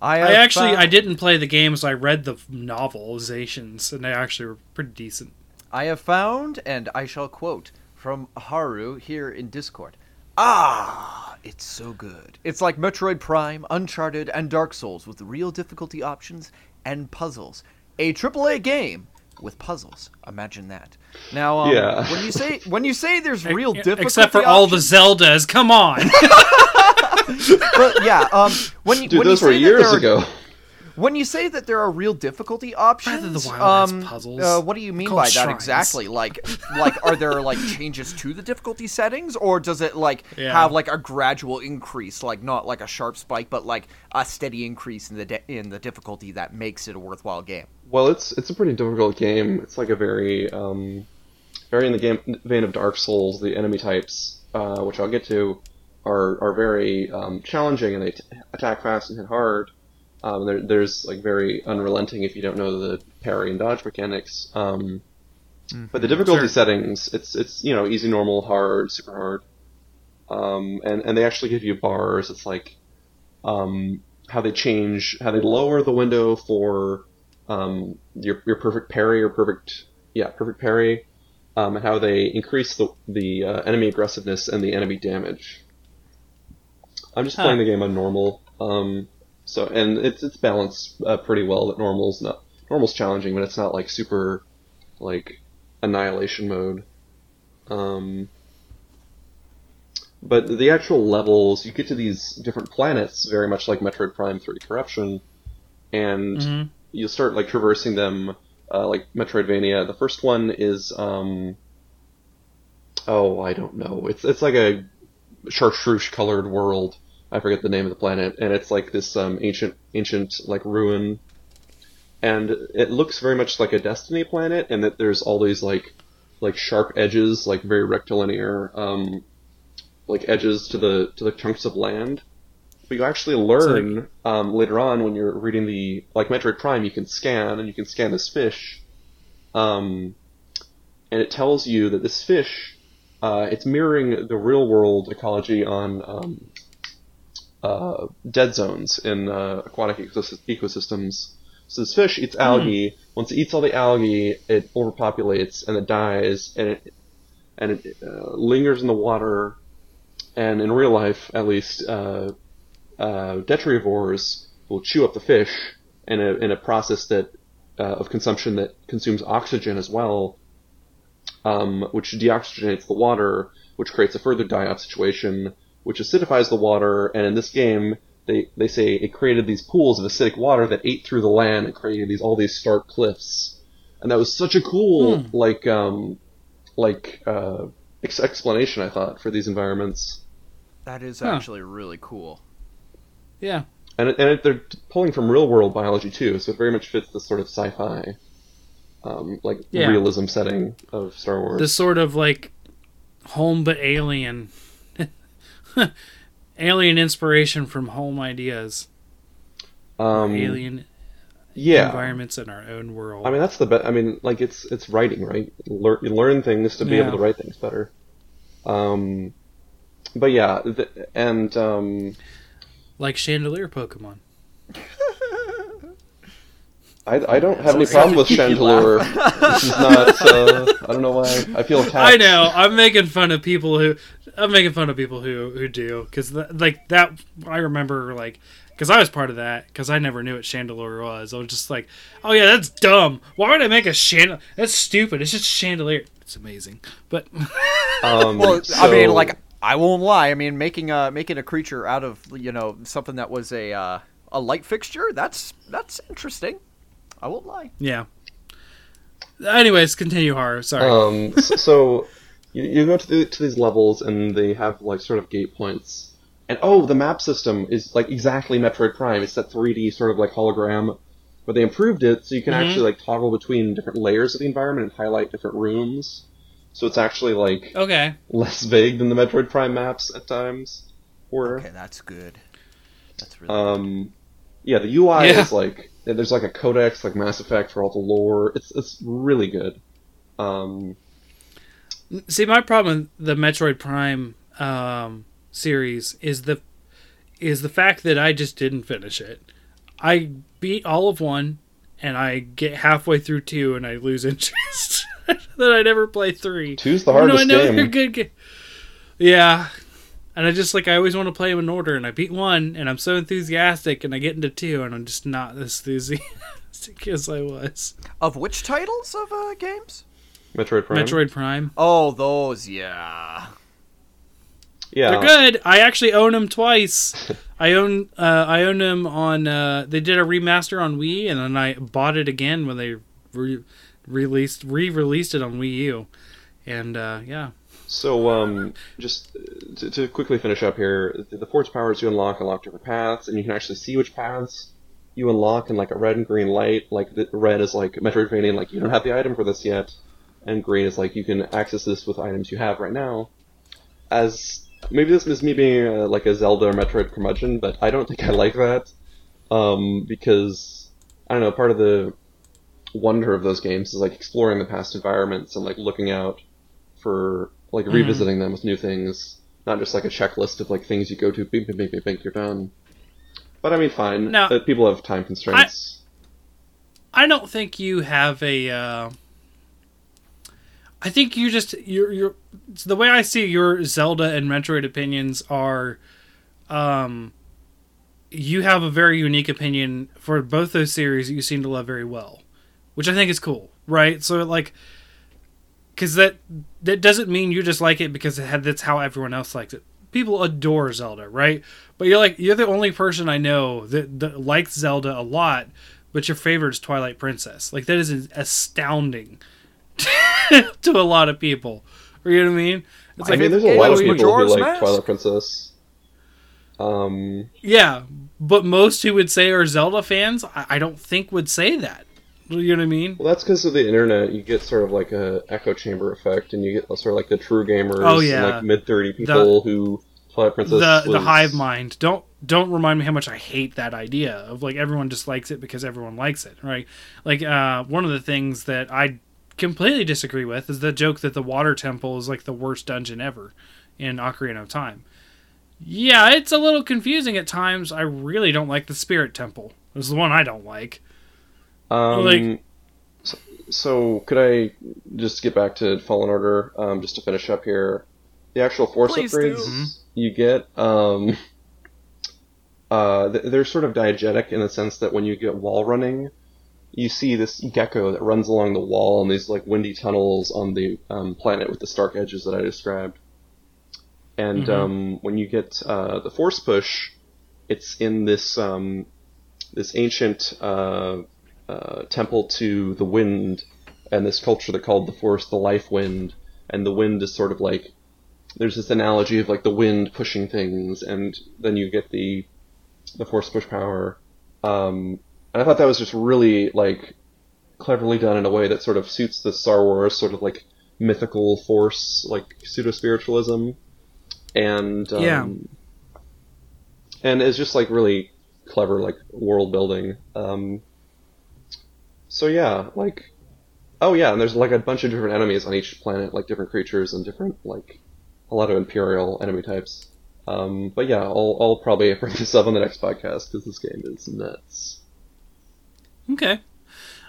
I, I, I actually found- I didn't play the games. I read the novelizations, and they actually were pretty decent. I have found, and I shall quote from Haru here in Discord. Ah, it's so good. It's like Metroid Prime, Uncharted, and Dark Souls with real difficulty options and puzzles. A AAA game with puzzles. Imagine that. Now, um, Yeah. when you say when you say there's real difficulty, Except for all the Zeldas. Come on. but yeah, um, when you Dude, when those you were say that years are- ago. When you say that there are real difficulty options, Breath the Wild um, puzzles Uh, what do you mean called by that exactly? Like, like are there like changes to the difficulty settings, or does it like Yeah. have like a gradual increase, like not like a sharp spike, but like a steady increase in the di- in the difficulty that makes it a worthwhile game? Well, it's it's a pretty difficult game. It's like a very um, very in the game vein of Dark Souls. The enemy types, uh, which I'll get to, are are very um, challenging and they t- attack fast and hit hard. Um, there, there's like very unrelenting if you don't know the parry and dodge mechanics. Um, But the difficulty Sure. settings, it's it's you know easy, normal, hard, super hard, um, and and they actually give you bars. It's like um, how they change, how they lower the window for um, your your perfect parry or perfect yeah perfect parry, um, and how they increase the the uh, enemy aggressiveness and the enemy damage. I'm just Huh. playing the game on normal, um, so and it's it's balanced uh, pretty well. That normal's not normal's challenging, but it's not like super like annihilation mode. Um, but the actual levels, you get to these different planets, very much like Metroid Prime 3 Corruption, and Mhm. you'll start like traversing them uh, like Metroidvania. The first one is um, oh I don't know. It's it's like a chartreuse colored world. I forget the name of the planet, and it's like this um, ancient ancient like ruin, and it looks very much like a Destiny planet, and that there's all these like like sharp edges, like very rectilinear um, like edges to the to the chunks of land. But you actually learn um, later on when you're reading the like Metroid Prime, you can scan and you can scan this fish, um, and it tells you that this fish, uh, it's mirroring the real world ecology on um, uh, dead zones in uh, aquatic ecosys- ecosystems. So this fish eats algae. Once it eats all the algae, it overpopulates and it dies, and it and it uh, lingers in the water. And in real life, at least, uh, uh, detritivores will chew up the fish in a in a process that uh, of consumption that consumes oxygen as well, um, which deoxygenates the water, which creates a further die-off situation, which acidifies the water. And in this game, they they say it created these pools of acidic water that ate through the land and created these all these stark cliffs. And that was such a cool Hmm. like um like uh, ex- explanation I thought for these environments. That is Huh. actually really cool. Yeah. And it, and it, they're pulling from real world biology too, so it very much fits this sort of sci-fi, um, like Yeah. realism setting of Star Wars. This sort of like home but alien. alien inspiration from home ideas. um, alien yeah, environments in our own world. I mean that's the best. I mean, like it's it's writing, right? Learn, you learn things to be Yeah. able to write things better. Um, but yeah, th- and um, like chandelier Pokemon. I, I don't have any problem with you Chandelure. this is not. Uh, I don't know why. I feel attacked. I know. I'm making fun of people who I'm making fun of people who who do because like that. I remember like because I was part of that because I never knew what chandelier was. I was just like, oh yeah, that's dumb. Why would I make a chandelier? That's stupid. It's just chandelier. It's amazing, but Um, Well, I mean, like I won't lie. I mean, making a making a creature out of you know something that was a uh, a light fixture. That's that's interesting. I won't lie. yeah. Anyways, continue horror. Sorry. Um, so, so you, you go to, the, to these levels and they have like sort of gate points. And oh, the map system is like exactly Metroid Prime. It's that 3D sort of like hologram, but they improved it so you can Mhm. actually like toggle between different layers of the environment and highlight different rooms. So it's actually like okay. less vague than the Metroid Prime maps at times. Were Okay, that's good. That's really um, yeah, the UI Yeah. is like there's like a codex like Mass Effect for all the lore. It's it's really good. Um, See, my problem with the Metroid Prime um, series is the is the fact that I just didn't finish it. I beat all of one, and I get halfway through two, and I lose interest. that I never play three. two's the hardest I know game. they're good. ga- Yeah, and I just like I always want to play them in order, and I beat one, and I'm so enthusiastic, and I get into two, and I'm just not as enthusiastic as I was. of which titles of uh, games? Metroid Prime. Metroid Prime. Oh, those, yeah. Yeah. They're good. I actually own them twice. I own uh, I own them on. Uh, they did a remaster on Wii, and then I bought it again when they re- released re-released it on Wii U. And uh, yeah, So, um, just to, to quickly finish up here, the Force powers you unlock unlock different paths, and you can actually see which paths you unlock in like a red and green light. Like the red is like Metroidvania, like you don't have the item for this yet, and green is like you can access this with items you have right now. As maybe this is me being uh, like a Zelda or Metroid curmudgeon, but I don't think I like that, um, because I don't know. Part of the wonder of those games is like exploring the past environments and like looking out for like Mhm. revisiting them with new things, not just like a checklist of like things you go to, bing, bing, bing, bing, bing, you're done. But I mean, fine. Now- that people have time constraints. I don't think you have a. Uh, I think you just you're you're the way I see your Zelda and Metroid opinions are, um, you have a very unique opinion for both those series that you seem to love very well, which I think is cool, right? So like, because that that doesn't mean you just like it because it had, that's how everyone else likes it. People adore Zelda, right? But you're like you're the only person I know that, that likes Zelda a lot, but your favorite is Twilight Princess. Like that is astounding to a lot of people. You know what I mean? It's I like mean, there's a lot of was people who Majora's like Mask. Twilight Princess. Um, yeah, but most who would say are Zelda fans, I, I don't think would say that. You know what I mean? well, that's because of the internet. You get sort of like a echo chamber effect, and you get sort of like the true gamers, Oh, and yeah. like mid thirty people who Twilight Princess the the hive mind. Don't don't remind me how much I hate that idea of like everyone just likes it because everyone likes it, right? Like uh, one of the things that I completely disagree with is the joke that the water temple is like the worst dungeon ever in Ocarina of Time. Yeah, it's a little confusing at times. I really don't like the spirit temple. It's the one I don't like. Um, Like- so, so could I just get back to Fallen Order, um, just to finish up here? The actual force upgrades do. Mhm. you get, um, uh, they're sort of diegetic in the sense that when you get wall running, you see this gecko that runs along the wall in these like windy tunnels on the um, planet with the stark edges that I described. And Mhm. um, when you get uh, the force push, it's in this um, this ancient uh, uh, temple to the wind and this culture that called the force the life wind. And the wind is sort of like there's this analogy of like the wind pushing things and then you get the the force push power. Um, and I thought that was just really like cleverly done in a way that sort of suits the Star Wars sort of like mythical force like pseudo spiritualism and um, Yeah. and it's just like really clever like world building. Um, so yeah like oh yeah and there's like a bunch of different enemies on each planet like different creatures and different like a lot of imperial enemy types um, but yeah I'll, I'll probably bring this up on the next podcast because this game is nuts Okay.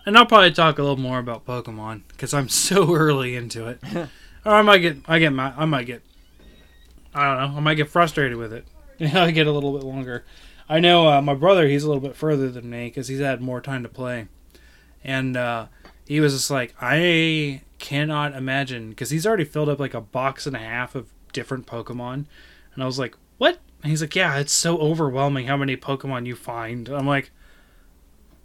And I'll probably talk a little more about Pokemon because I'm so early into it. or I might get, I get, my, I might get, I don't know, I might get frustrated with it. I get a little bit longer. I know uh, my brother, he's a little bit further than me because he's had more time to play, and uh, he was just like, I cannot imagine because he's already filled up like a box and a half of different Pokemon, and I was like, what? And he's like, yeah, it's so overwhelming how many Pokemon you find. I'm like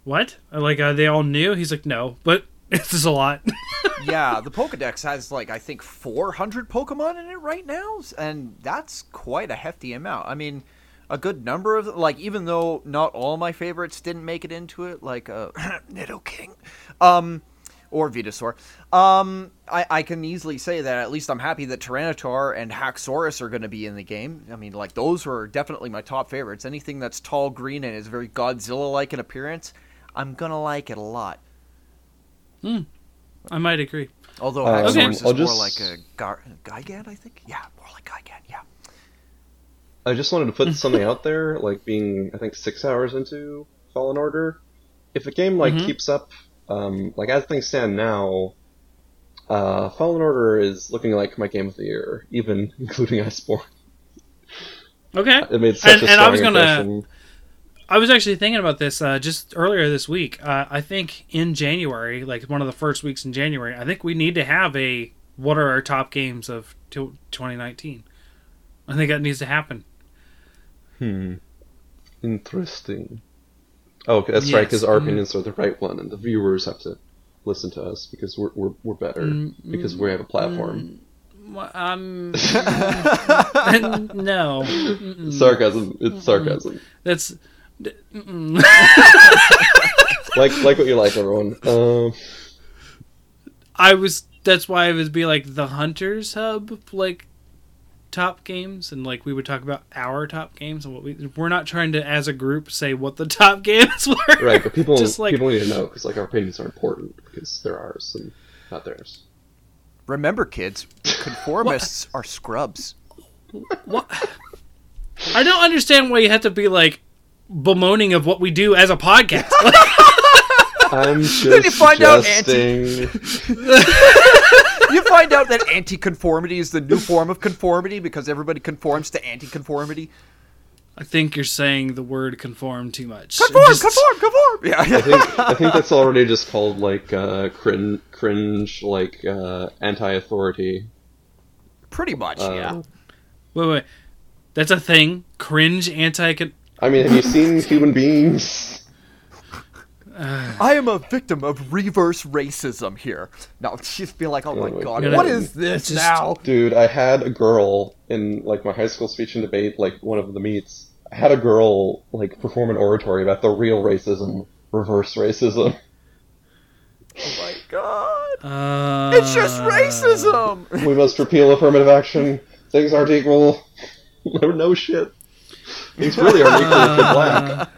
what? Like, are they all new? He's like, no, but this is a lot. yeah, the Pokedex has like I think 400 Pokemon in it right now, and that's quite a hefty amount. I mean, a good number of like even though not all my favorites didn't make it into it, like uh, Nidoking, um, or Venusaur, um, I, I can easily say that at least I'm happy that Tyranitar and Haxorus are going to be in the game. I mean, like those were definitely my top favorites. Anything that's tall, green, and is very Godzilla-like in appearance, I'm gonna like it a lot. Hmm. I might agree. Although Um, Haxorus Okay. is I'll more just- like a Gar- Gigant, I think. Yeah, more like Gigant. I just wanted to put something out there, like being I think six hours into Fallen Order. If a game like Mhm. keeps up, um, like as things stand now, uh, Fallen Order is looking like my game of the year, even including Iceborne. Okay. It made such And- a and I was gonna- impression. I was actually thinking about this uh, just earlier this week. Uh, I think in January, like one of the first weeks in January, I think we need to have a what are our top games of 2019. I think that needs to happen. Hmm. Interesting. Oh, okay, that's right, because our Mhm. opinions are the right one, and the viewers have to listen to us because we're we're, we're better Mm, because we have a platform. Well, Um, no, Mm-mm. Sarcasm. It's sarcasm. that's d- mm-mm. like like what you like, everyone. Um. I was. That's why I was be like the Hunters Hub, like top games, and like we would talk about our top games and what we. We're not trying to, as a group, say what the top games were. Right, but people Just like- people need to know because like our opinions are important because they're ours and not theirs. Remember, kids, conformists are scrubs. What? I don't understand why you have to be like bemoaning of what we do as a podcast. I'm just Then you find out suggesting. You find out that anti-conformity is the new form of conformity because everybody conforms to anti-conformity. I think you're saying the word conform too much. Conform, Just- conform, conform. Yeah, I think I think that's already just called like uh, cringe, cringe, like uh, anti-authority. Pretty much, Uh, yeah. Wait, wait. That's a thing. Cringe anti. I mean, have you seen human beings? I am a victim of reverse racism here. Now she's be like, oh my Oh my god, God. what is this just- now? Dude, I had a girl in like my high school speech and debate, like one of the meets. I had a girl like perform an oratory about the real racism, reverse racism. Oh my god. Uh, It's just racism. We must repeal affirmative action. Things aren't equal. no, no shit. Things really aren't equal if you're black.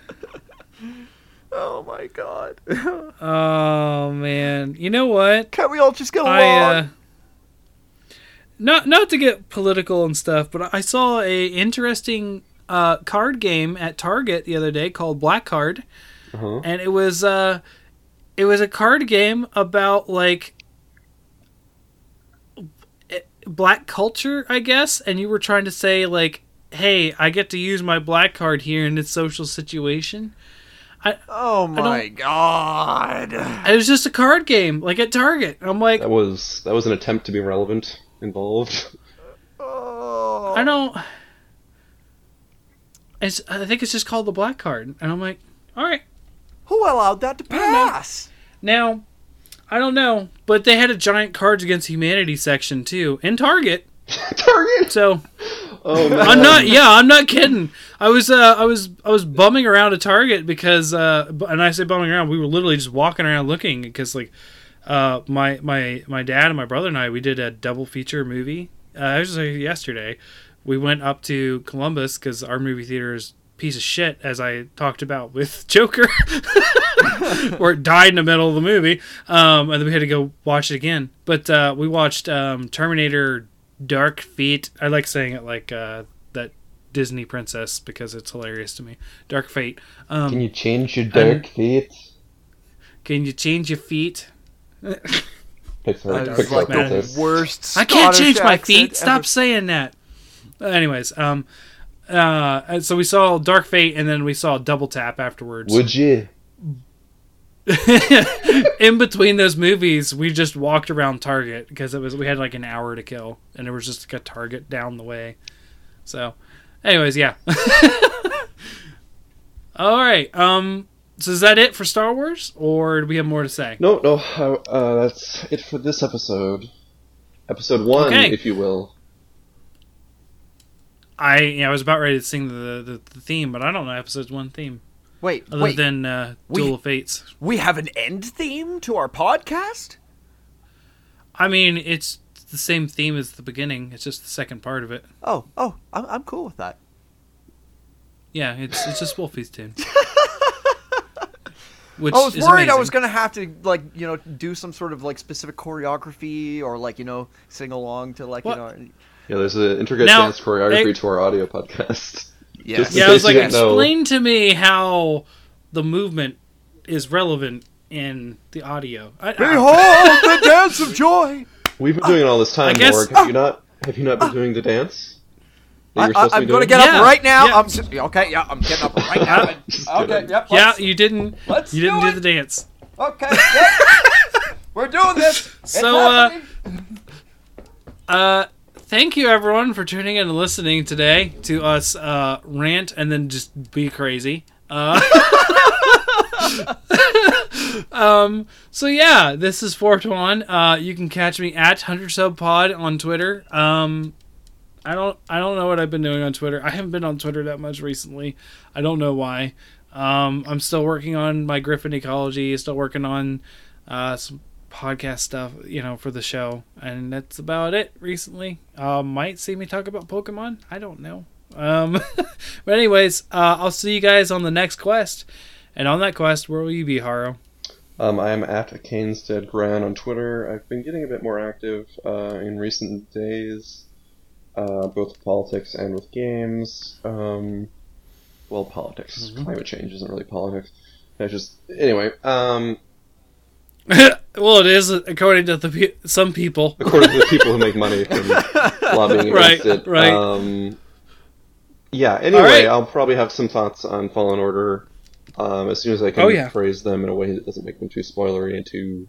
Oh my god. Oh man, you know what? Can't we all just get along? I uh, not not to get political and stuff, but I saw a interesting uh, card game at Target the other day called Black Card, Uh-huh. and it was uh, it was a card game about like eh, black culture, I guess, and you were trying to say like, "Hey, I get to use my black card here in this social situation." Oh my god. It was just a card game, like at Target. I'm like, That was that was an attempt to be relevant involved. Oh. I don't. It's, I think it's just called the black card, and I'm like, all right. Who allowed that to don't pass? Now, I don't know, but they had a giant Cards Against Humanity section too in Target. Target. So Oh man. I'm not. Yeah, I'm not kidding. I was. Uh, I was. I was bumming around a Target because. Uh, and I say bumming around. We were literally just walking around looking because like, uh, my my my dad and my brother and I we did a double feature movie. Uh, it was like yesterday. We went up to Columbus because our movie theater is piece of shit, as I talked about with Joker, where it died in the middle of the movie, um, and then we had to go watch it again. But uh, we watched um, Terminator Dark feet. I like saying it like uh, that Disney princess because it's hilarious to me. Dark Fate. Um, Can you change your dark feet? can you change your feet? Pixar, That Pixar is like the Pixar. worst. I can't change my accent feet. ever. Stop saying that. Anyways, um, uh, so we saw Dark Fate, and then we saw Double Tap afterwards. Would you? In between those movies, we just walked around Target because it was we had like an hour to kill, and there was just like a Target down the way. So, anyways, yeah. All right. Um. So is that it for Star Wars, or do we have more to say? No, no. Uh, uh, that's it for this episode. Episode one, Okay. if you will. I yeah, I was about ready to sing the, the the theme, but I don't know episode's one theme Wait, other wait. than uh, we- Duel of Fates. we have an end theme to our podcast? I mean, it's the same theme as the beginning. It's just the second part of it. Oh, oh, I'm, I'm cool with that. Yeah, it's it's just Wolfie's tune. Which I was is worried I was gonna have to like you know do some sort of like specific choreography or like you know sing along to like What? you know Yeah, there's an intricate Now, dance choreography they- to our audio podcast. yeah Yeah, in I was like, didn't know. explain to me how the movement is relevant in the audio. I, I- Behold the dance of joy. We've been doing it all this time, I guess- Morg. Have you not? Have you not been doing the dance? That I, you're supposed to am gonna get Yeah, up right now. yeah. I'm s- okay. Yeah, I'm getting up right now. Just okay. kidding. Yep. yeah, you didn't. let's you didn't do do, the dance. Okay. Yep. We're doing this. It's So, uh. Uh, thank you everyone for tuning in and listening today to us uh, rant and then just be crazy. Uh, um, so yeah, this is Fortuan. Uh, you can catch me at Hunters Hub Pod on Twitter. Um, I don't I don't know what I've been doing on Twitter. I haven't been on Twitter that much recently. I don't know why. Um, I'm still working on my Griffin ecology. Still working on uh, some podcast stuff, you know, for the show, and that's about it. Recently, uh, might see me talk about Pokemon. I don't know. Um, but anyways, uh, I'll see you guys on the next quest. And on that quest, where will you be, Haro? Um, I am at Cainstead Gran on Twitter. I've been getting a bit more active uh, in recent days, uh, both with politics and with games. Um, well, politics. Climate change isn't really politics. It's just anyway. Um, well, it is according to the pe- some people. according to the people who make money from lobbying Right, against it. right. Um, yeah. Anyway, right. I'll probably have some thoughts on Fallen Order um, as soon as I can Oh, yeah. phrase them in a way that doesn't make them too spoilery and too.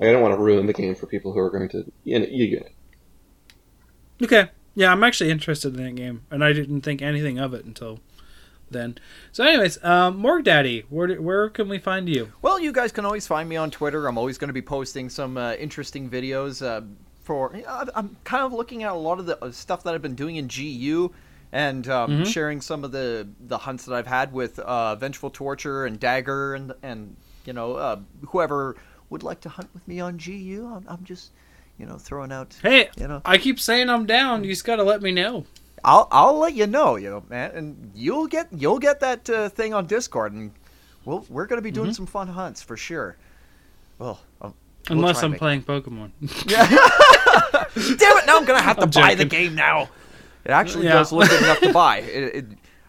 I don't want to ruin the game for people who are going to. You, know, you get it. Okay. Yeah, I'm actually interested in that game, and I didn't think anything of it until then. So, anyways, um, Morg Daddy, where where can we find you? Well, you guys can always find me on Twitter. I'm always going to be posting some uh, interesting videos. Uh, for I'm kind of looking at a lot of the uh, stuff that I've been doing in GU, and um, Mm-hmm. sharing some of the the hunts that I've had with uh, Vengeful Torture and Dagger, and and you know uh, whoever would like to hunt with me on GU. I'm, I'm just you know throwing out. Hey, You know. I keep saying I'm down. You just got to let me know. I'll I'll let you know, you know, man, and you'll get you'll get that uh, thing on Discord, and we'll we're gonna be doing Mm-hmm. some fun hunts for sure. Well, um, we'll Unless I'm playing Pokemon. Damn it! Now I'm gonna have to I'm buy the game now. It actually Yeah. does look good enough to buy. It, it,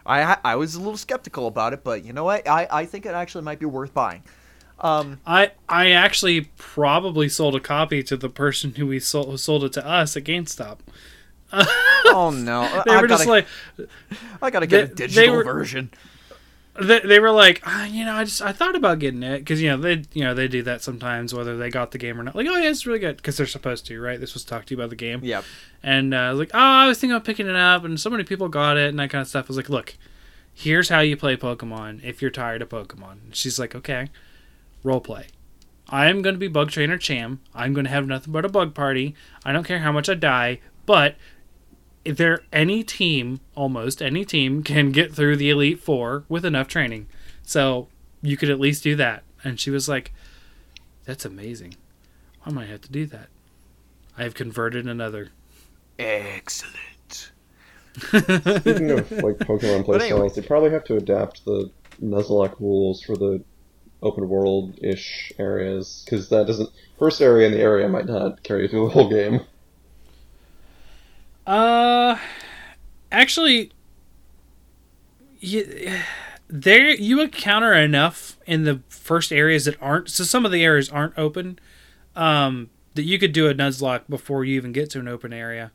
I I was a little skeptical about it, but you know what? I, I think it actually might be worth buying. Um, I I actually probably sold a copy to the person who we sold who sold it to us at GameStop. oh no! They I were just gotta, like I gotta get a they- they digital were- version. they, they were like, ah, you know, I just I thought about getting it because you know they you know they do that sometimes whether they got the game or not. Like, oh yeah, it's really good because they're supposed to, right? This was talked to you about the game. Yep. And uh, I was like, oh, I was thinking about picking it up, and so many people got it and that kind of stuff. I was like, look, here's how you play Pokemon if you're tired of Pokemon. And she's like, okay, role play. I am going to be Bug Trainer Cham. I'm going to have nothing but a bug party. I don't care how much I die, but there any team, almost any team, can get through the Elite Four with enough training. So you could at least do that. And she was like, that's amazing. I might have to do that. I have converted another. Excellent. Speaking of like Pokemon But playstyles, anyway. they probably have to adapt the Nuzlocke rules for the open world ish areas because that doesn't first area in the area might not carry you through the whole game. Uh, actually, you, there you encounter enough in the first areas that aren't. So some of the areas aren't open. Um, that you could do a Nuzlocke before you even get to an open area.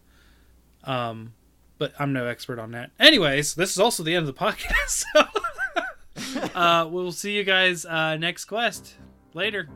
Um, but I'm no expert on that. Anyways, this is also the end of the podcast. So, uh, we'll see you guys uh, next quest later.